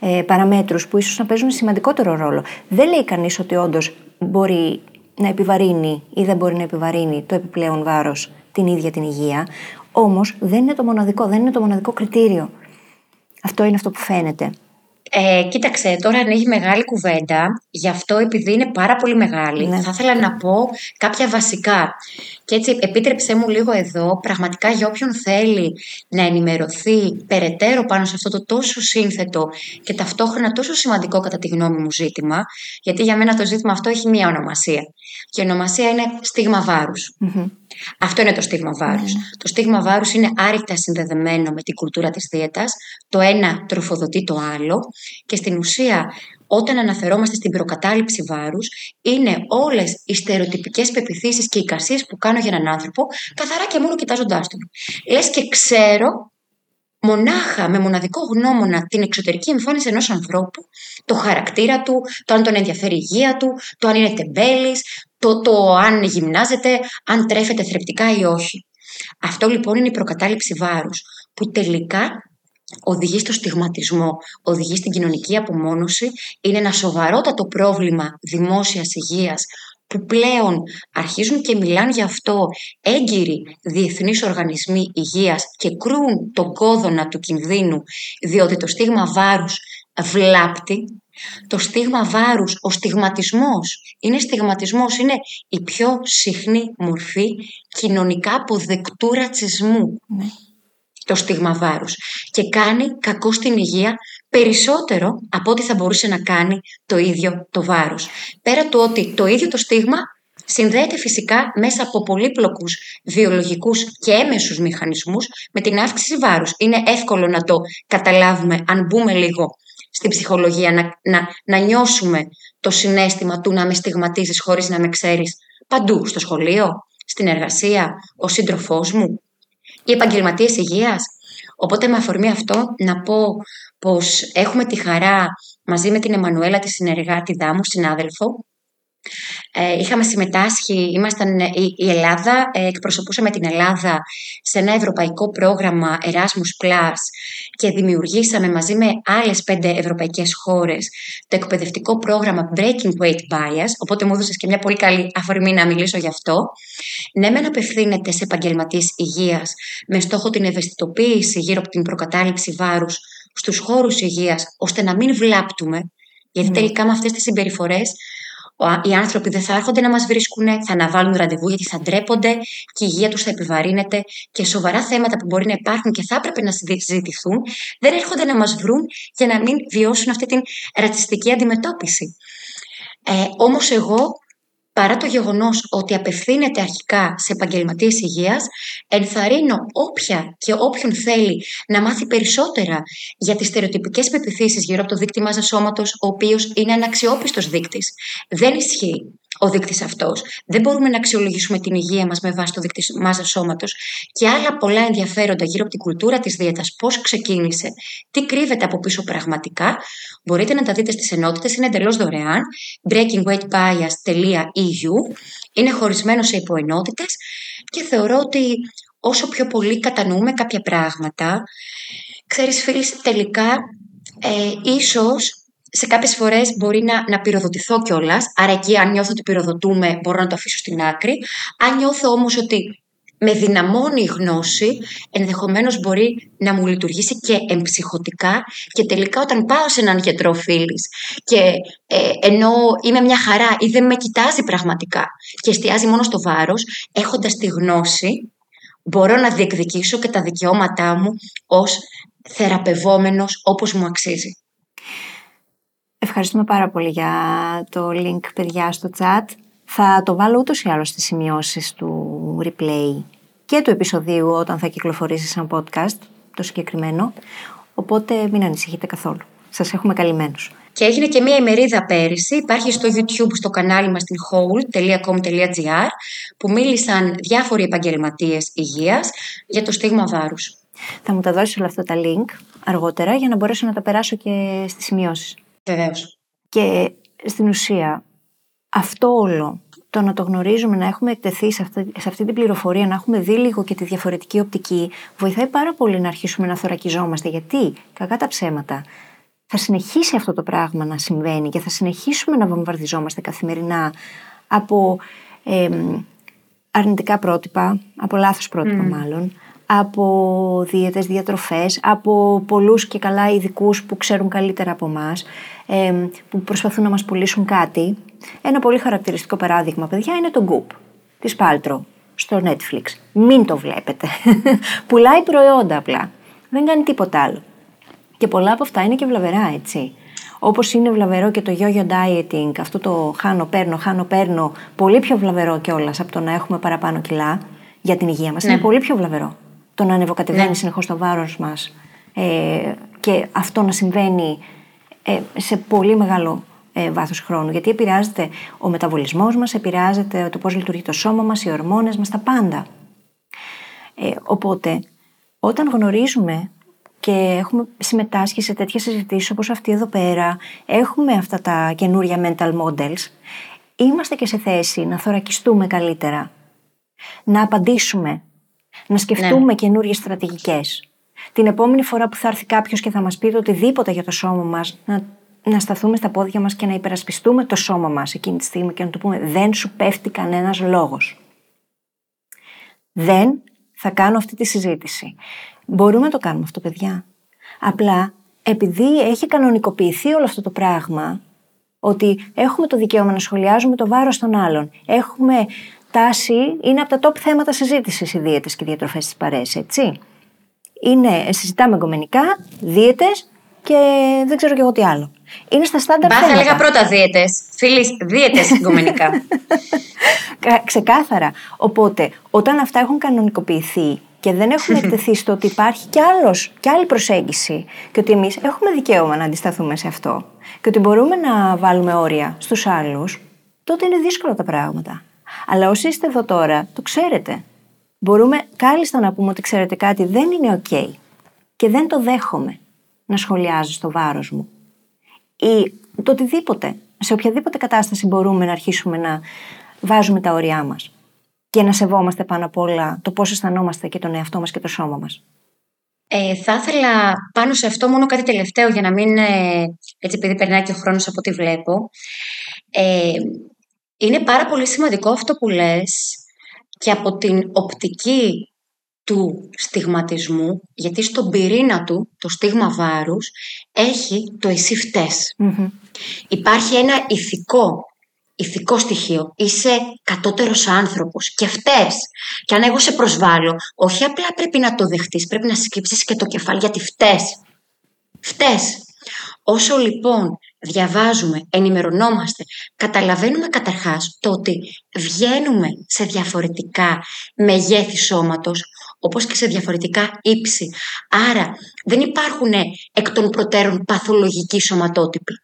ε, παραμέτρους που ίσως να παίζουν σημαντικότερο ρόλο. Δεν λέει κανείς ότι όντως μπορεί να επιβαρύνει ή δεν μπορεί να επιβαρύνει το επιπλέον βάρος την ίδια την υγεία. Όμως δεν είναι το μοναδικό, δεν είναι το μοναδικό κριτήριο. Αυτό είναι αυτό που φαίνεται. Ε, κοίταξε, τώρα ανοίγει μεγάλη κουβέντα, γι' αυτό επειδή είναι πάρα πολύ μεγάλη, Ναι. θα ήθελα να πω κάποια βασικά. Και έτσι επίτρεψέ μου λίγο εδώ, πραγματικά για όποιον θέλει να ενημερωθεί περαιτέρω πάνω σε αυτό το τόσο σύνθετο και ταυτόχρονα τόσο σημαντικό κατά τη γνώμη μου ζήτημα, γιατί για μένα το ζήτημα αυτό έχει μία ονομασία. Και η ονομασία είναι στίγμα βάρους. Μμμ. Αυτό είναι το στίγμα βάρους. Το στίγμα βάρους είναι άρρηκτα συνδεδεμένο με την κουλτούρα της δίαιτας. Το ένα τροφοδοτεί το άλλο και στην ουσία όταν αναφερόμαστε στην προκατάληψη βάρους είναι όλες οι στερεοτυπικές πεπιθήσεις και εικασίες που κάνω για έναν άνθρωπο καθαρά και μόνο κοιτάζοντάς τον. Λες και ξέρω μονάχα με μοναδικό γνώμονα την εξωτερική εμφάνιση ενός ανθρώπου, το χαρακτήρα του, το αν τον ενδιαφέρει η υγεία του, το αν είναι τεμπέλης, το, το αν γυμνάζεται, αν τρέφεται θρεπτικά ή όχι. Αυτό λοιπόν είναι η προκατάληψη βάρους, που τελικά οδηγεί στο στιγματισμό, οδηγεί στην κοινωνική απομόνωση, είναι ένα σοβαρότατο πρόβλημα δημόσιας υγείας που πλέον αρχίζουν και μιλάνε γι' αυτό έγκυροι διεθνείς οργανισμοί υγείας και κρούν τον κόδωνα του κινδύνου διότι το στίγμα βάρους βλάπτει. Το στίγμα βάρους, ο στιγματισμός, είναι στιγματισμός, είναι η πιο συχνή μορφή κοινωνικά αποδεκτού ρατσισμού Ναι. το στίγμα βάρους και κάνει κακό στην υγεία περισσότερο από ό,τι θα μπορούσε να κάνει το ίδιο το βάρος. Πέρα του ότι το ίδιο το στίγμα συνδέεται φυσικά μέσα από πολύπλοκους βιολογικούς και έμεσους μηχανισμούς με την αύξηση βάρους. Είναι εύκολο να το καταλάβουμε αν μπούμε λίγο στην ψυχολογία, να, να, να νιώσουμε το συνέστημα του να με στιγματίζεις χωρίς να με ξέρεις παντού, στο σχολείο, στην εργασία, ο σύντροφός μου, οι επαγγελματίες υγείας. Οπότε με αφορμή αυτό να πω πως έχουμε τη χαρά μαζί με την Εμμανουέλα τη συνεργάτη μου, συνάδελφο, ε, είχαμε συμμετάσχει, ήμασταν, ε, η, η Ελλάδα, ε, εκπροσωπούσαμε την Ελλάδα σε ένα ευρωπαϊκό πρόγραμμα Erasmus Plus και δημιουργήσαμε μαζί με άλλες πέντε ευρωπαϊκές χώρες το εκπαιδευτικό πρόγραμμα Breaking Weight Bias, οπότε μου έδωσες και μια πολύ καλή αφορμή να μιλήσω γι' αυτό. Ναι, μεν απευθύνεται σε επαγγελματίες υγείας με στόχο την ευαισθητοποίηση γύρω από την προκατάληψη βάρους στους χώρους υγείας, ώστε να μην βλάπτουμε, γιατί Ναι. τελικά με αυτές τις συμπεριφορές ο- οι άνθρωποι δεν θα έρχονται να μας βρίσκουν, θα αναβάλουν ραντεβού γιατί θα ντρέπονται και η υγεία τους θα επιβαρύνεται και σοβαρά θέματα που μπορεί να υπάρχουν και θα έπρεπε να συζητηθούν δεν έρχονται να μας βρουν για να μην βιώσουν αυτή την ρατσιστική αντιμετώπιση. Ε, όμως εγώ παρά το γεγονός ότι απευθύνεται αρχικά σε επαγγελματίες υγείας, ενθαρρύνω όποια και όποιον θέλει να μάθει περισσότερα για τις στερεοτυπικές πεπιθήσεις γύρω από το δείκτη μάζας σώματος, ο οποίος είναι αναξιόπιστος δείκτης. Δεν ισχύει ο δείκτης αυτός. Δεν μπορούμε να αξιολογήσουμε την υγεία μας με βάση το δείκτη μάζα σώματος και άλλα πολλά ενδιαφέροντα γύρω από την κουλτούρα της δίαιτας, πώς ξεκίνησε, τι κρύβεται από πίσω πραγματικά, μπορείτε να τα δείτε στις ενότητες, είναι εντελώς δωρεάν, breakingweightbias.eu, είναι χωρισμένος σε υποενότητες και θεωρώ ότι όσο πιο πολύ κατανοούμε κάποια πράγματα, ξέρεις φίλης, τελικά ε, ίσως σε κάποιες φορές μπορεί να, να πυροδοτηθώ κιόλας. Άρα εκεί αν νιώθω ότι πυροδοτούμε μπορώ να το αφήσω στην άκρη. Αν νιώθω όμως ότι με δυναμώνει η γνώση, ενδεχομένως μπορεί να μου λειτουργήσει και εμψυχωτικά και τελικά όταν πάω σε έναν γιατρό φίλης και ε, ενώ είμαι μια χαρά ή δεν με κοιτάζει πραγματικά και εστιάζει μόνο στο βάρος, έχοντας τη γνώση μπορώ να διεκδικήσω και τα δικαιώματά μου ως θεραπευόμενος όπως μου αξίζει. Ευχαριστούμε πάρα πολύ για το link, παιδιά, στο chat. Θα το βάλω ούτως ή άλλως στις σημειώσεις του replay και του επεισοδίου όταν θα κυκλοφορήσει σαν podcast, το συγκεκριμένο. Οπότε μην ανησυχείτε καθόλου. Σας έχουμε καλυμμένους. Και έγινε και μία ημερίδα πέρυσι, υπάρχει στο YouTube στο κανάλι μας στην whole.com.gr που μίλησαν διάφοροι επαγγελματίες υγείας για το στίγμα βάρους. Θα μου τα δώσεις όλα αυτά τα link αργότερα για να μπορέσω να τα περάσω και στις σημειώσεις. Βεβαίως. Και στην ουσία αυτό όλο, το να το γνωρίζουμε, να έχουμε εκτεθεί σε αυτή, σε αυτή την πληροφορία, να έχουμε δει λίγο και τη διαφορετική οπτική, βοηθάει πάρα πολύ να αρχίσουμε να θωρακιζόμαστε. Γιατί, κακά τα ψέματα, θα συνεχίσει αυτό το πράγμα να συμβαίνει και θα συνεχίσουμε να βομβαρδιζόμαστε καθημερινά από εμ, αρνητικά πρότυπα, από λάθος πρότυπα μάλλον, από δίαιτες, διατροφές, από πολλούς και καλά ειδικούς που ξέρουν καλύτερα από εμάς, που προσπαθούν να μας πουλήσουν κάτι. Ένα πολύ χαρακτηριστικό παράδειγμα, παιδιά, είναι το Goop της Paltrow στο Netflix. Μην το βλέπετε. [laughs] Πουλάει προϊόντα απλά. Δεν κάνει τίποτα άλλο. Και πολλά από αυτά είναι και βλαβερά, έτσι. Όπως είναι βλαβερό και το yo-yo dieting, αυτό το χάνω, παίρνω, χάνω, παίρνω, πολύ πιο βλαβερό κιόλας από το να έχουμε παραπάνω κιλά για την υγεία μας. Ναι. Είναι πολύ πιο βλαβερό το να ανεβοκατεβαίνει ναι. συνεχώς το βάρος μας ε, και αυτό να συμβαίνει ε, σε πολύ μεγάλο ε, βάθος χρόνου. Γιατί επηρεάζεται ο μεταβολισμός μας, επηρεάζεται το πώς λειτουργεί το σώμα μας, οι ορμόνες μας, τα πάντα. Ε, οπότε, όταν γνωρίζουμε και έχουμε συμμετάσχει σε τέτοιες συζητήσεις όπως αυτή εδώ πέρα, έχουμε αυτά τα καινούρια mental models, είμαστε και σε θέση να θωρακιστούμε καλύτερα, να απαντήσουμε, να σκεφτούμε ναι. καινούριε στρατηγικές. Την επόμενη φορά που θα έρθει κάποιος και θα μας πει οτιδήποτε για το σώμα μας, να, να σταθούμε στα πόδια μας και να υπερασπιστούμε το σώμα μας εκείνη τη στιγμή και να του πούμε: Δεν σου πέφτει κανένας λόγος. Δεν θα κάνω αυτή τη συζήτηση. Μπορούμε να το κάνουμε αυτό, παιδιά. Απλά επειδή έχει κανονικοποιηθεί όλο αυτό το πράγμα, ότι έχουμε το δικαίωμα να σχολιάζουμε το βάρος των άλλων. Έχουμε τάση, είναι από τα top θέματα συζήτησης οι δίαιτες και οι διατροφές της παρέα, έτσι. Είναι, συζητάμε εγκομενικά, δίαιτες και δεν ξέρω και εγώ τι άλλο. Είναι στα στάνταρ θέματα. θα έλεγα πρώτα δίαιτες. Φίλοι, δίαιτες εγκομενικά. [laughs] Ξεκάθαρα. Οπότε, όταν αυτά έχουν κανονικοποιηθεί και δεν έχουμε [laughs] εκτεθεί στο ότι υπάρχει κι, άλλος, κι άλλη προσέγγιση και ότι εμείς έχουμε δικαίωμα να αντισταθούμε σε αυτό και ότι μπορούμε να βάλουμε όρια στους άλλους, τότε είναι δύσκολα τα πράγματα. Αλλά όσοι είστε εδώ τώρα, το ξέρετε. Μπορούμε κάλλιστα να πούμε ότι ξέρετε κάτι δεν είναι ok και δεν το δέχομαι να σχολιάζεις το βάρος μου. Ή το οτιδήποτε. Σε οποιαδήποτε κατάσταση μπορούμε να αρχίσουμε να βάζουμε τα όρια μας και να σεβόμαστε πάνω απ' όλα το πώς αισθανόμαστε και τον εαυτό μας και το σώμα μας. Ε, θα ήθελα πάνω σε αυτό μόνο κάτι τελευταίο για να μην, ε, έτσι επειδή περνάει και ο χρόνος από ό,τι βλέπω. Ε, είναι πάρα πολύ σημαντικό αυτό που λες και από την οπτική του στιγματισμού, γιατί στον πυρήνα του, το στίγμα βάρους, έχει το εσύ Υπάρχει ένα ηθικό ηθικό στοιχείο. Είσαι κατώτερος άνθρωπος και φταίς. Και αν εγώ σε προσβάλλω, όχι απλά πρέπει να το δεχτείς, πρέπει να σκύψεις και το κεφάλι γιατί φταίς. Φταίς. Όσο λοιπόν διαβάζουμε, ενημερωνόμαστε, καταλαβαίνουμε καταρχάς το ότι βγαίνουμε σε διαφορετικά μεγέθη σώματος, όπως και σε διαφορετικά ύψη. Άρα δεν υπάρχουν εκ των προτέρων παθολογικοί σωματότυποι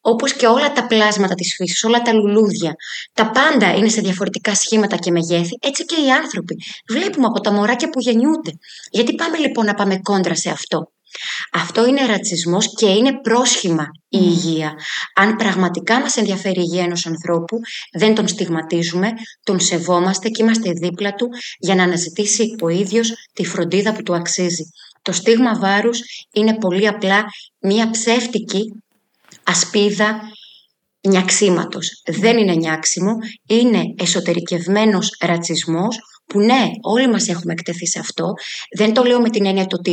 όπως και όλα τα πλάσματα της φύσης, όλα τα λουλούδια, τα πάντα είναι σε διαφορετικά σχήματα και μεγέθη, έτσι και οι άνθρωποι. Βλέπουμε από τα μωράκια που γεννιούνται. Γιατί πάμε λοιπόν να πάμε κόντρα σε αυτό; Αυτό είναι ρατσισμός και είναι πρόσχημα η υγεία. Αν πραγματικά μας ενδιαφέρει η υγεία ενός ανθρώπου, δεν τον στιγματίζουμε, τον σεβόμαστε και είμαστε δίπλα του για να αναζητήσει ο ίδιος τη φροντίδα που του αξίζει. Το στίγμα βάρους είναι πολύ απλά μία ψεύτικη ασπίδα νιαξίματος. Δεν είναι νιάξιμο, είναι εσωτερικευμένος ρατσισμός που ναι, όλοι μας έχουμε εκτεθεί σε αυτό. Δεν το λέω με την έννοια ότι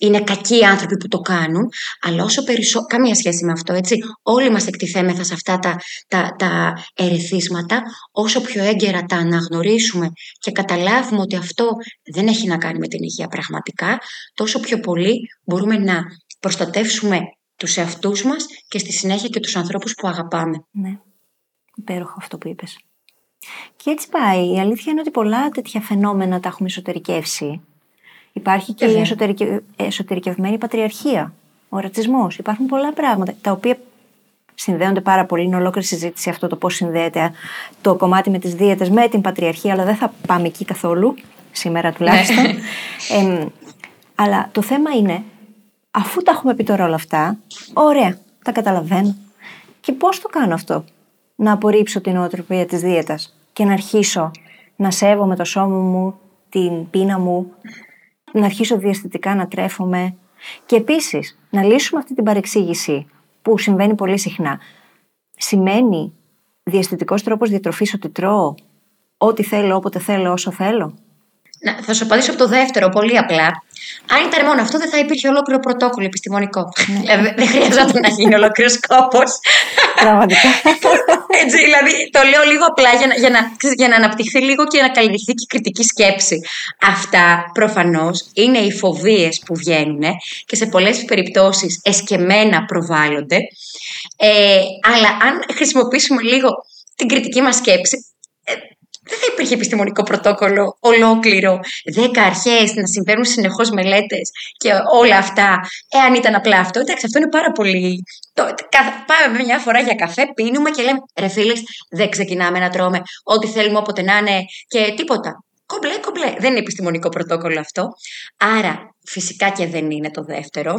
είναι κακοί άνθρωποι που το κάνουν, αλλά όσο περισσότερο. Καμία σχέση με αυτό, έτσι. Όλοι μας εκτιθέμεθα σε αυτά τα, τα, τα ερεθίσματα, όσο πιο έγκαιρα τα αναγνωρίσουμε και καταλάβουμε ότι αυτό δεν έχει να κάνει με την υγεία πραγματικά, τόσο πιο πολύ μπορούμε να προστατεύσουμε τους εαυτούς μας και στη συνέχεια και τους ανθρώπους που αγαπάμε. Ναι, υπέροχο αυτό που είπες. Και έτσι πάει. Η αλήθεια είναι ότι πολλά τέτοια φαινόμενα τα έχουμε εσωτερικεύσει. Υπάρχει και η εσωτερικε... εσωτερικευμένη πατριαρχία, ο ρατσισμός. Υπάρχουν πολλά πράγματα τα οποία συνδέονται πάρα πολύ. Είναι ολόκληρη συζήτηση αυτό το πώς συνδέεται το κομμάτι με τις δίαιτες με την πατριαρχία, αλλά δεν θα πάμε εκεί καθόλου, σήμερα τουλάχιστον. [laughs] ε, αλλά το θέμα είναι αφού τα έχουμε πει τώρα όλα αυτά, ωραία, τα καταλαβαίνω. Και πώς το κάνω αυτό, να απορρίψω την οτροπία της δίαιτας και να αρχίσω να σέβομαι το σώμα μου, την πείνα μου, να αρχίσω διαστητικά να τρέφομαι και επίσης να λύσουμε αυτή την παρεξήγηση που συμβαίνει πολύ συχνά. Σημαίνει διαστητικός τρόπος διατροφής ότι τρώω ό,τι θέλω, όποτε θέλω, όσο θέλω. Να, θα σου απαντήσω από το δεύτερο, πολύ απλά. Αν ήταν μόνο αυτό, δεν θα υπήρχε ολόκληρο πρωτόκολλο επιστημονικό. Ναι. δηλαδή, δεν χρειαζόταν να γίνει ολόκληρος κόπος. Πραγματικά. Έτσι, δηλαδή, το λέω λίγο απλά για να, για, να, ξέρεις, για να αναπτυχθεί λίγο και να καλλιεργηθεί και η κριτική σκέψη. Αυτά προφανώς είναι οι φοβίες που βγαίνουν και σε πολλές περιπτώσεις εσκεμμένα προβάλλονται. Ε, αλλά αν χρησιμοποιήσουμε λίγο την κριτική μας σκέψη, ε, δεν θα υπήρχε επιστημονικό πρωτόκολλο ολόκληρο, δέκα αρχές να συμβαίνουν συνεχώς μελέτες και όλα αυτά. Εάν ήταν απλά αυτό, εντάξει, αυτό είναι πάρα πολύ. Το, κα, πάμε μια φορά για καφέ, πίνουμε και λέμε ρε φίλες, δεν ξεκινάμε να τρώμε ό,τι θέλουμε όποτε να είναι και τίποτα. Κομπλέ, κομπλέ. Δεν είναι επιστημονικό πρωτόκολλο αυτό. Άρα, φυσικά και δεν είναι το δεύτερο.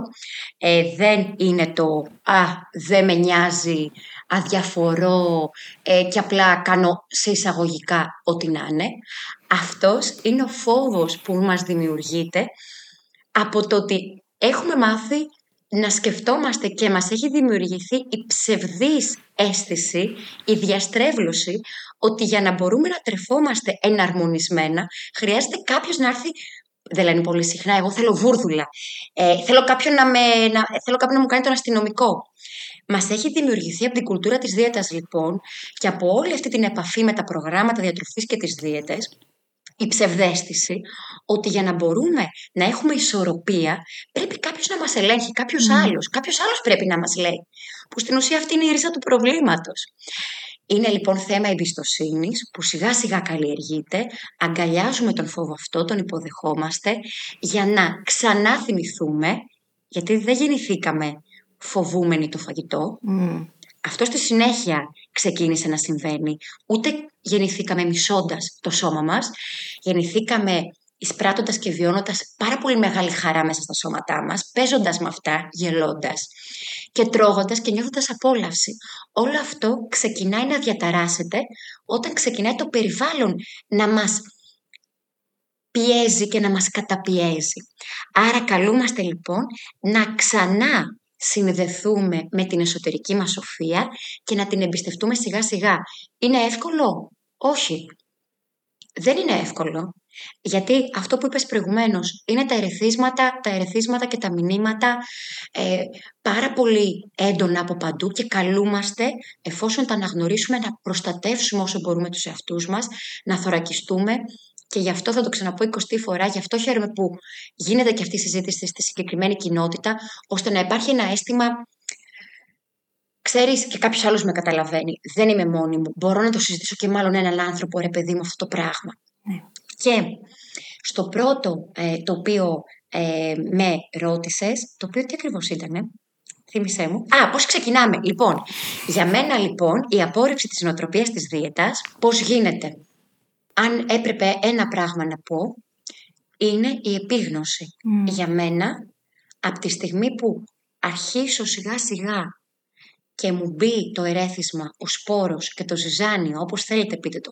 Ε, δεν είναι το «Α, δεν με νοιάζει, αδιαφορώ ε, και απλά κάνω σε εισαγωγικά ό,τι να είναι». Αυτός είναι ο φόβος που μας δημιουργείται από το ότι έχουμε μάθει να σκεφτόμαστε και μας έχει δημιουργηθεί η ψευδής αίσθηση, η διαστρέβλωση ότι για να μπορούμε να τρεφόμαστε εναρμονισμένα χρειάζεται κάποιος να έρθει δεν λένε πολύ συχνά, εγώ θέλω βούρδουλα. Ε, θέλω, κάποιον να με, να, θέλω κάποιον να μου κάνει τον αστυνομικό. Μας έχει δημιουργηθεί από την κουλτούρα της δίαιτας, λοιπόν, και από όλη αυτή την επαφή με τα προγράμματα διατροφής και τι δίαιτε, η ψευδέστηση ότι για να μπορούμε να έχουμε ισορροπία πρέπει κάποιος να μας ελέγχει, κάποιος mm. άλλος. Κάποιος άλλος πρέπει να μας λέει. Που στην ουσία αυτή είναι η ρίζα του προβλήματος. Είναι λοιπόν θέμα εμπιστοσύνης που σιγά σιγά καλλιεργείται, αγκαλιάζουμε τον φόβο αυτό, τον υποδεχόμαστε για να ξανά θυμηθούμε, γιατί δεν γεννηθήκαμε φοβούμενοι το φαγητό. Mm. Αυτό στη συνέχεια ξεκίνησε να συμβαίνει. Ούτε γεννηθήκαμε μισώντας το σώμα μας, γεννηθήκαμε εισπράττοντας και βιώνοντας πάρα πολύ μεγάλη χαρά μέσα στα σώματά μας, παίζοντας με αυτά, γελώντας και τρώγοντας και νιώθοντας απόλαυση. Όλο αυτό ξεκινάει να διαταράσσεται όταν ξεκινάει το περιβάλλον να μας πιέζει και να μας καταπιέζει. Άρα καλούμαστε λοιπόν να ξανά συνδεθούμε με την εσωτερική μας σοφία και να την εμπιστευτούμε σιγά σιγά. Είναι εύκολο; Όχι. Δεν είναι εύκολο. Γιατί αυτό που είπες προηγουμένως είναι τα ερεθίσματα, τα ερεθίσματα και τα μηνύματα ε, πάρα πολύ έντονα από παντού και καλούμαστε εφόσον τα αναγνωρίσουμε να προστατεύσουμε όσο μπορούμε τους εαυτούς μας, να θωρακιστούμε και γι' αυτό θα το ξαναπώ 20 φορά, γι' αυτό χαίρομαι που γίνεται και αυτή η συζήτηση στη συγκεκριμένη κοινότητα, ώστε να υπάρχει ένα αίσθημα Ξέρεις και κάποιος άλλος με καταλαβαίνει. Δεν είμαι μόνη μου. Μπορώ να το συζητήσω και μάλλον έναν άνθρωπο, ρε παιδί μου, αυτό το πράγμα. Ναι. Και στο πρώτο ε, το οποίο ε, με ρώτησες, το οποίο τι ακριβώς ήταν, θύμισέ μου. Α, πώς ξεκινάμε. Λοιπόν, για μένα λοιπόν η απόρριψη της νοοτροπίας της δίαιτας, πώς γίνεται; Αν έπρεπε ένα πράγμα να πω, είναι η επίγνωση. Για μένα, από τη στιγμή που αρχίσω σιγά σιγά και μου μπει το ερέθισμα, ο σπόρος και το ζυζάνιο, όπως θέλετε πείτε το,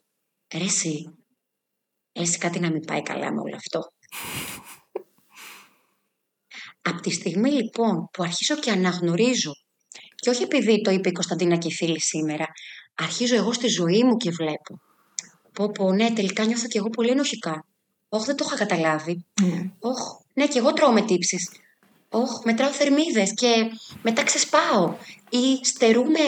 ρε εσύ, εσύ κάτι να μην πάει καλά με όλο αυτό. από τη στιγμή λοιπόν που αρχίζω και αναγνωρίζω, και όχι επειδή το είπε η Κωνσταντίνα και η φίλη σήμερα, αρχίζω εγώ στη ζωή μου και βλέπω Πω, πω, ναι, τελικά νιώθω και εγώ πολύ ενοχικά. Όχι, δεν το είχα καταλάβει. Mm. ναι, και εγώ τρώω με τύψεις. Όχι, μετράω θερμίδες και μετά ξεσπάω. Ή στερούμε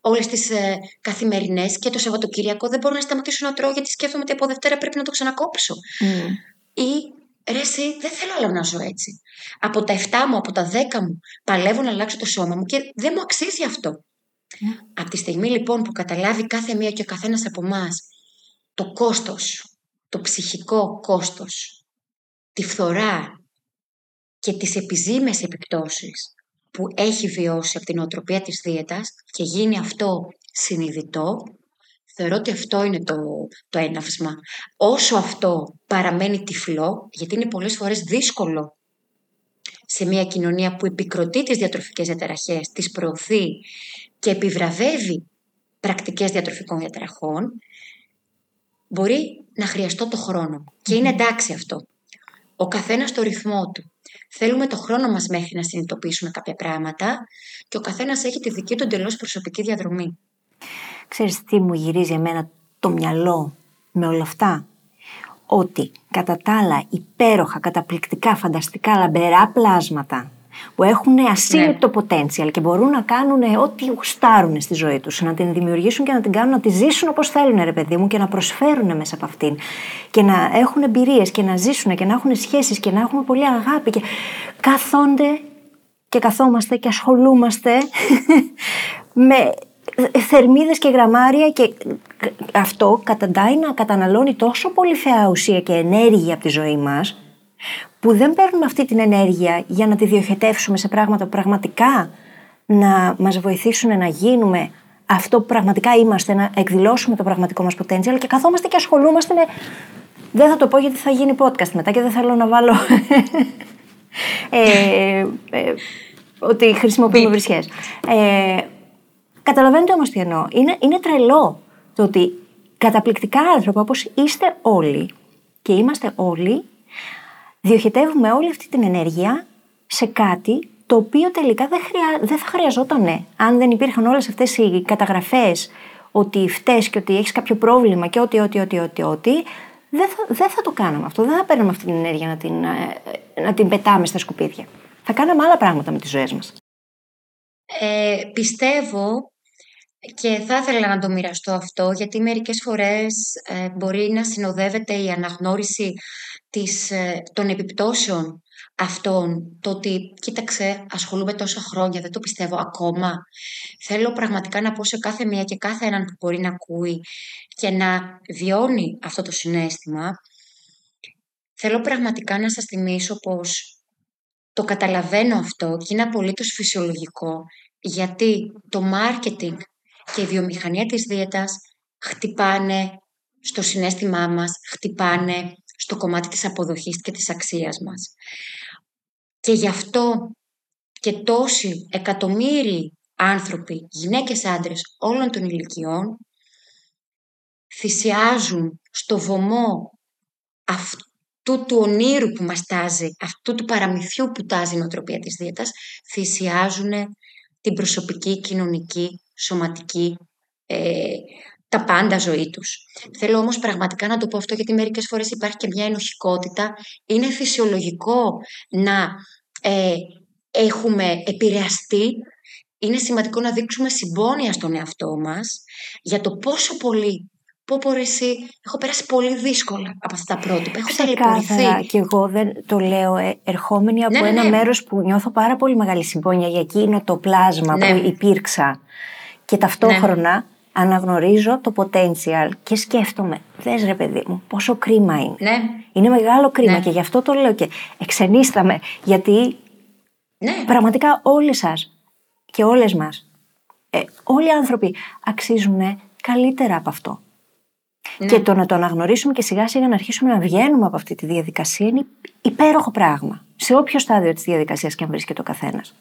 όλες τις ε, καθημερινές και το Σαββατοκύριακο δεν μπορώ να σταματήσω να τρώω γιατί σκέφτομαι ότι από Δευτέρα πρέπει να το ξανακόψω. Mm. Ή ρε, εσύ, δεν θέλω άλλο να ζω έτσι. Από τα 7 μου, από τα 10 μου, παλεύω να αλλάξω το σώμα μου και δεν μου αξίζει αυτό. Mm. Από τη στιγμή λοιπόν που καταλάβει κάθε μία και ο καθένας από εμάς το κόστος, το ψυχικό κόστος, τη φθορά και τις επιζήμες επιπτώσεις που έχει βιώσει από την οτροπία της δίαιτας και γίνει αυτό συνειδητό, θεωρώ ότι αυτό είναι το, το έναυσμα. Όσο αυτό παραμένει τυφλό, γιατί είναι πολλές φορές δύσκολο σε μια κοινωνία που επικροτεί τις διατροφικές διαταραχές, τις προωθεί και επιβραβεύει πρακτικές διατροφικών διαταραχών, μπορεί να χρειαστώ το χρόνο. Και είναι εντάξει αυτό. Ο καθένας στο ρυθμό του. Θέλουμε το χρόνο μας μέχρι να συνειδητοποιήσουμε κάποια πράγματα και ο καθένας έχει τη δική του εντελώς προσωπική διαδρομή. Ξέρεις τι μου γυρίζει εμένα το μυαλό με όλα αυτά; ότι κατά τα άλλα υπέροχα, καταπληκτικά, φανταστικά, λαμπερά πλάσματα που έχουν ασύλληπτο ναι. potential και μπορούν να κάνουν ό,τι γουστάρουν στη ζωή τους, να την δημιουργήσουν και να την κάνουν να τη ζήσουν όπως θέλουν ρε παιδί μου και να προσφέρουν μέσα από αυτήν και να έχουν εμπειρίες και να ζήσουν και να έχουν σχέσεις και να έχουν πολύ αγάπη και καθόνται και καθόμαστε και ασχολούμαστε [laughs] με θερμίδες και γραμμάρια και αυτό καταντάει να καταναλώνει τόσο πολύ θεά ουσία και ενέργεια από τη ζωή μας που δεν παίρνουμε αυτή την ενέργεια για να τη διοχετεύσουμε σε πράγματα που πραγματικά να μας βοηθήσουν να γίνουμε αυτό που πραγματικά είμαστε, να εκδηλώσουμε το πραγματικό μας potential και καθόμαστε και ασχολούμαστε με... Δεν θα το πω γιατί θα γίνει podcast μετά και δεν θέλω να βάλω... [laughs] ε, ε, ότι χρησιμοποιούμε βρισχές. Ε, καταλαβαίνετε όμως τι εννοώ. Είναι, είναι τρελό το ότι καταπληκτικά άνθρωποι όπως είστε όλοι και είμαστε όλοι διοχετεύουμε όλη αυτή την ενέργεια σε κάτι το οποίο τελικά δεν, χρειά, δεν θα χρειαζόταν αν δεν υπήρχαν όλες αυτές οι καταγραφές ότι φταίς και ότι έχεις κάποιο πρόβλημα και ότι, ότι, ότι, ότι, ότι δεν θα, δεν θα το κάναμε αυτό. Δεν θα παίρνουμε αυτή την ενέργεια να την, ε, να την πετάμε στα σκουπίδια. Θα κάναμε άλλα πράγματα με τις ζωές μας. Ε, πιστεύω και θα ήθελα να το μοιραστώ αυτό, γιατί μερικές φορές ε, μπορεί να συνοδεύεται η αναγνώριση της, ε, των επιπτώσεων αυτών, το ότι κοίταξε ασχολούμαι τόσα χρόνια, δεν το πιστεύω ακόμα. Θέλω πραγματικά να πω σε κάθε μία και κάθε έναν που μπορεί να ακούει και να βιώνει αυτό το συνέστημα, θέλω πραγματικά να σας θυμίσω πως το καταλαβαίνω αυτό και είναι απολύτως φυσιολογικό, γιατί το marketing και η βιομηχανία της δίαιτας χτυπάνε στο συνέστημά μας, χτυπάνε στο κομμάτι της αποδοχής και της αξίας μας. Και γι' αυτό και τόσοι εκατομμύριοι άνθρωποι, γυναίκες, άντρες, όλων των ηλικιών, θυσιάζουν στο βωμό αυτού του ονείρου που μας τάζει, αυτού του παραμυθιού που τάζει η νοοτροπία της δίαιτας, θυσιάζουν την προσωπική, κοινωνική, σωματική ε, τα πάντα ζωή τους. Θέλω όμως πραγματικά να το πω αυτό γιατί μερικές φορές υπάρχει και μια ενοχικότητα. Είναι φυσιολογικό να ε, έχουμε επηρεαστεί. Είναι σημαντικό να δείξουμε συμπόνια στον εαυτό μας για το πόσο πολύ Πω πω εσύ, έχω περάσει πολύ δύσκολα από αυτά τα πρότυπα. Έχω ταλαιπωρηθεί. Και εγώ δεν το λέω ε, ερχόμενη από ναι, ένα ναι. μέρος που νιώθω πάρα πολύ μεγάλη συμπόνια για εκείνο το πλάσμα ναι. που υπήρξα. Και ταυτόχρονα αναγνωρίζω το potential και σκέφτομαι, δες ρε παιδί μου, πόσο κρίμα είναι. Ναι. Είναι μεγάλο κρίμα ναι. και γι' αυτό το λέω και εξενίσταμε, γιατί ναι. πραγματικά όλοι σας και όλες μας, ε, όλοι οι άνθρωποι αξίζουν καλύτερα από αυτό. Ναι. Και το να το αναγνωρίσουμε και σιγά σιγά να αρχίσουμε να βγαίνουμε από αυτή τη διαδικασία είναι υπέροχο πράγμα. Σε όποιο στάδιο της διαδικασίας και αν βρίσκεται ο καθένας.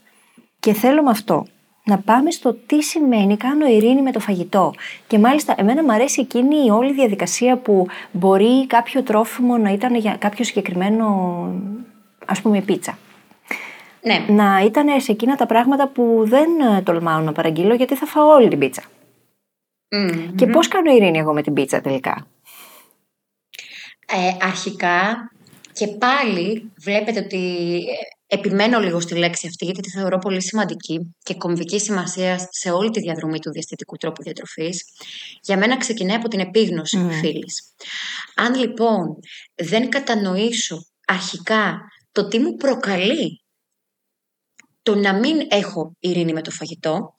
Και θέλω με αυτό να πάμε στο τι σημαίνει κάνω ειρήνη με το φαγητό. Και μάλιστα, εμένα μου αρέσει εκείνη η όλη διαδικασία που μπορεί κάποιο τρόφιμο να ήταν για κάποιο συγκεκριμένο, ας πούμε, πίτσα. Ναι. Να ήταν σε εκείνα τα πράγματα που δεν ε, τολμάω να παραγγείλω γιατί θα φάω όλη την πίτσα. Και πώς κάνω ειρήνη εγώ με την πίτσα τελικά; Ε, αρχικά και πάλι βλέπετε ότι Επιμένω λίγο στη λέξη αυτή γιατί τη θεωρώ πολύ σημαντική και κομβική σημασία σε όλη τη διαδρομή του διαστητικού τρόπου διατροφής. Για μένα ξεκινάει από την επίγνωση mm. φίλης. Αν λοιπόν δεν κατανοήσω αρχικά το τι μου προκαλεί το να μην έχω ειρήνη με το φαγητό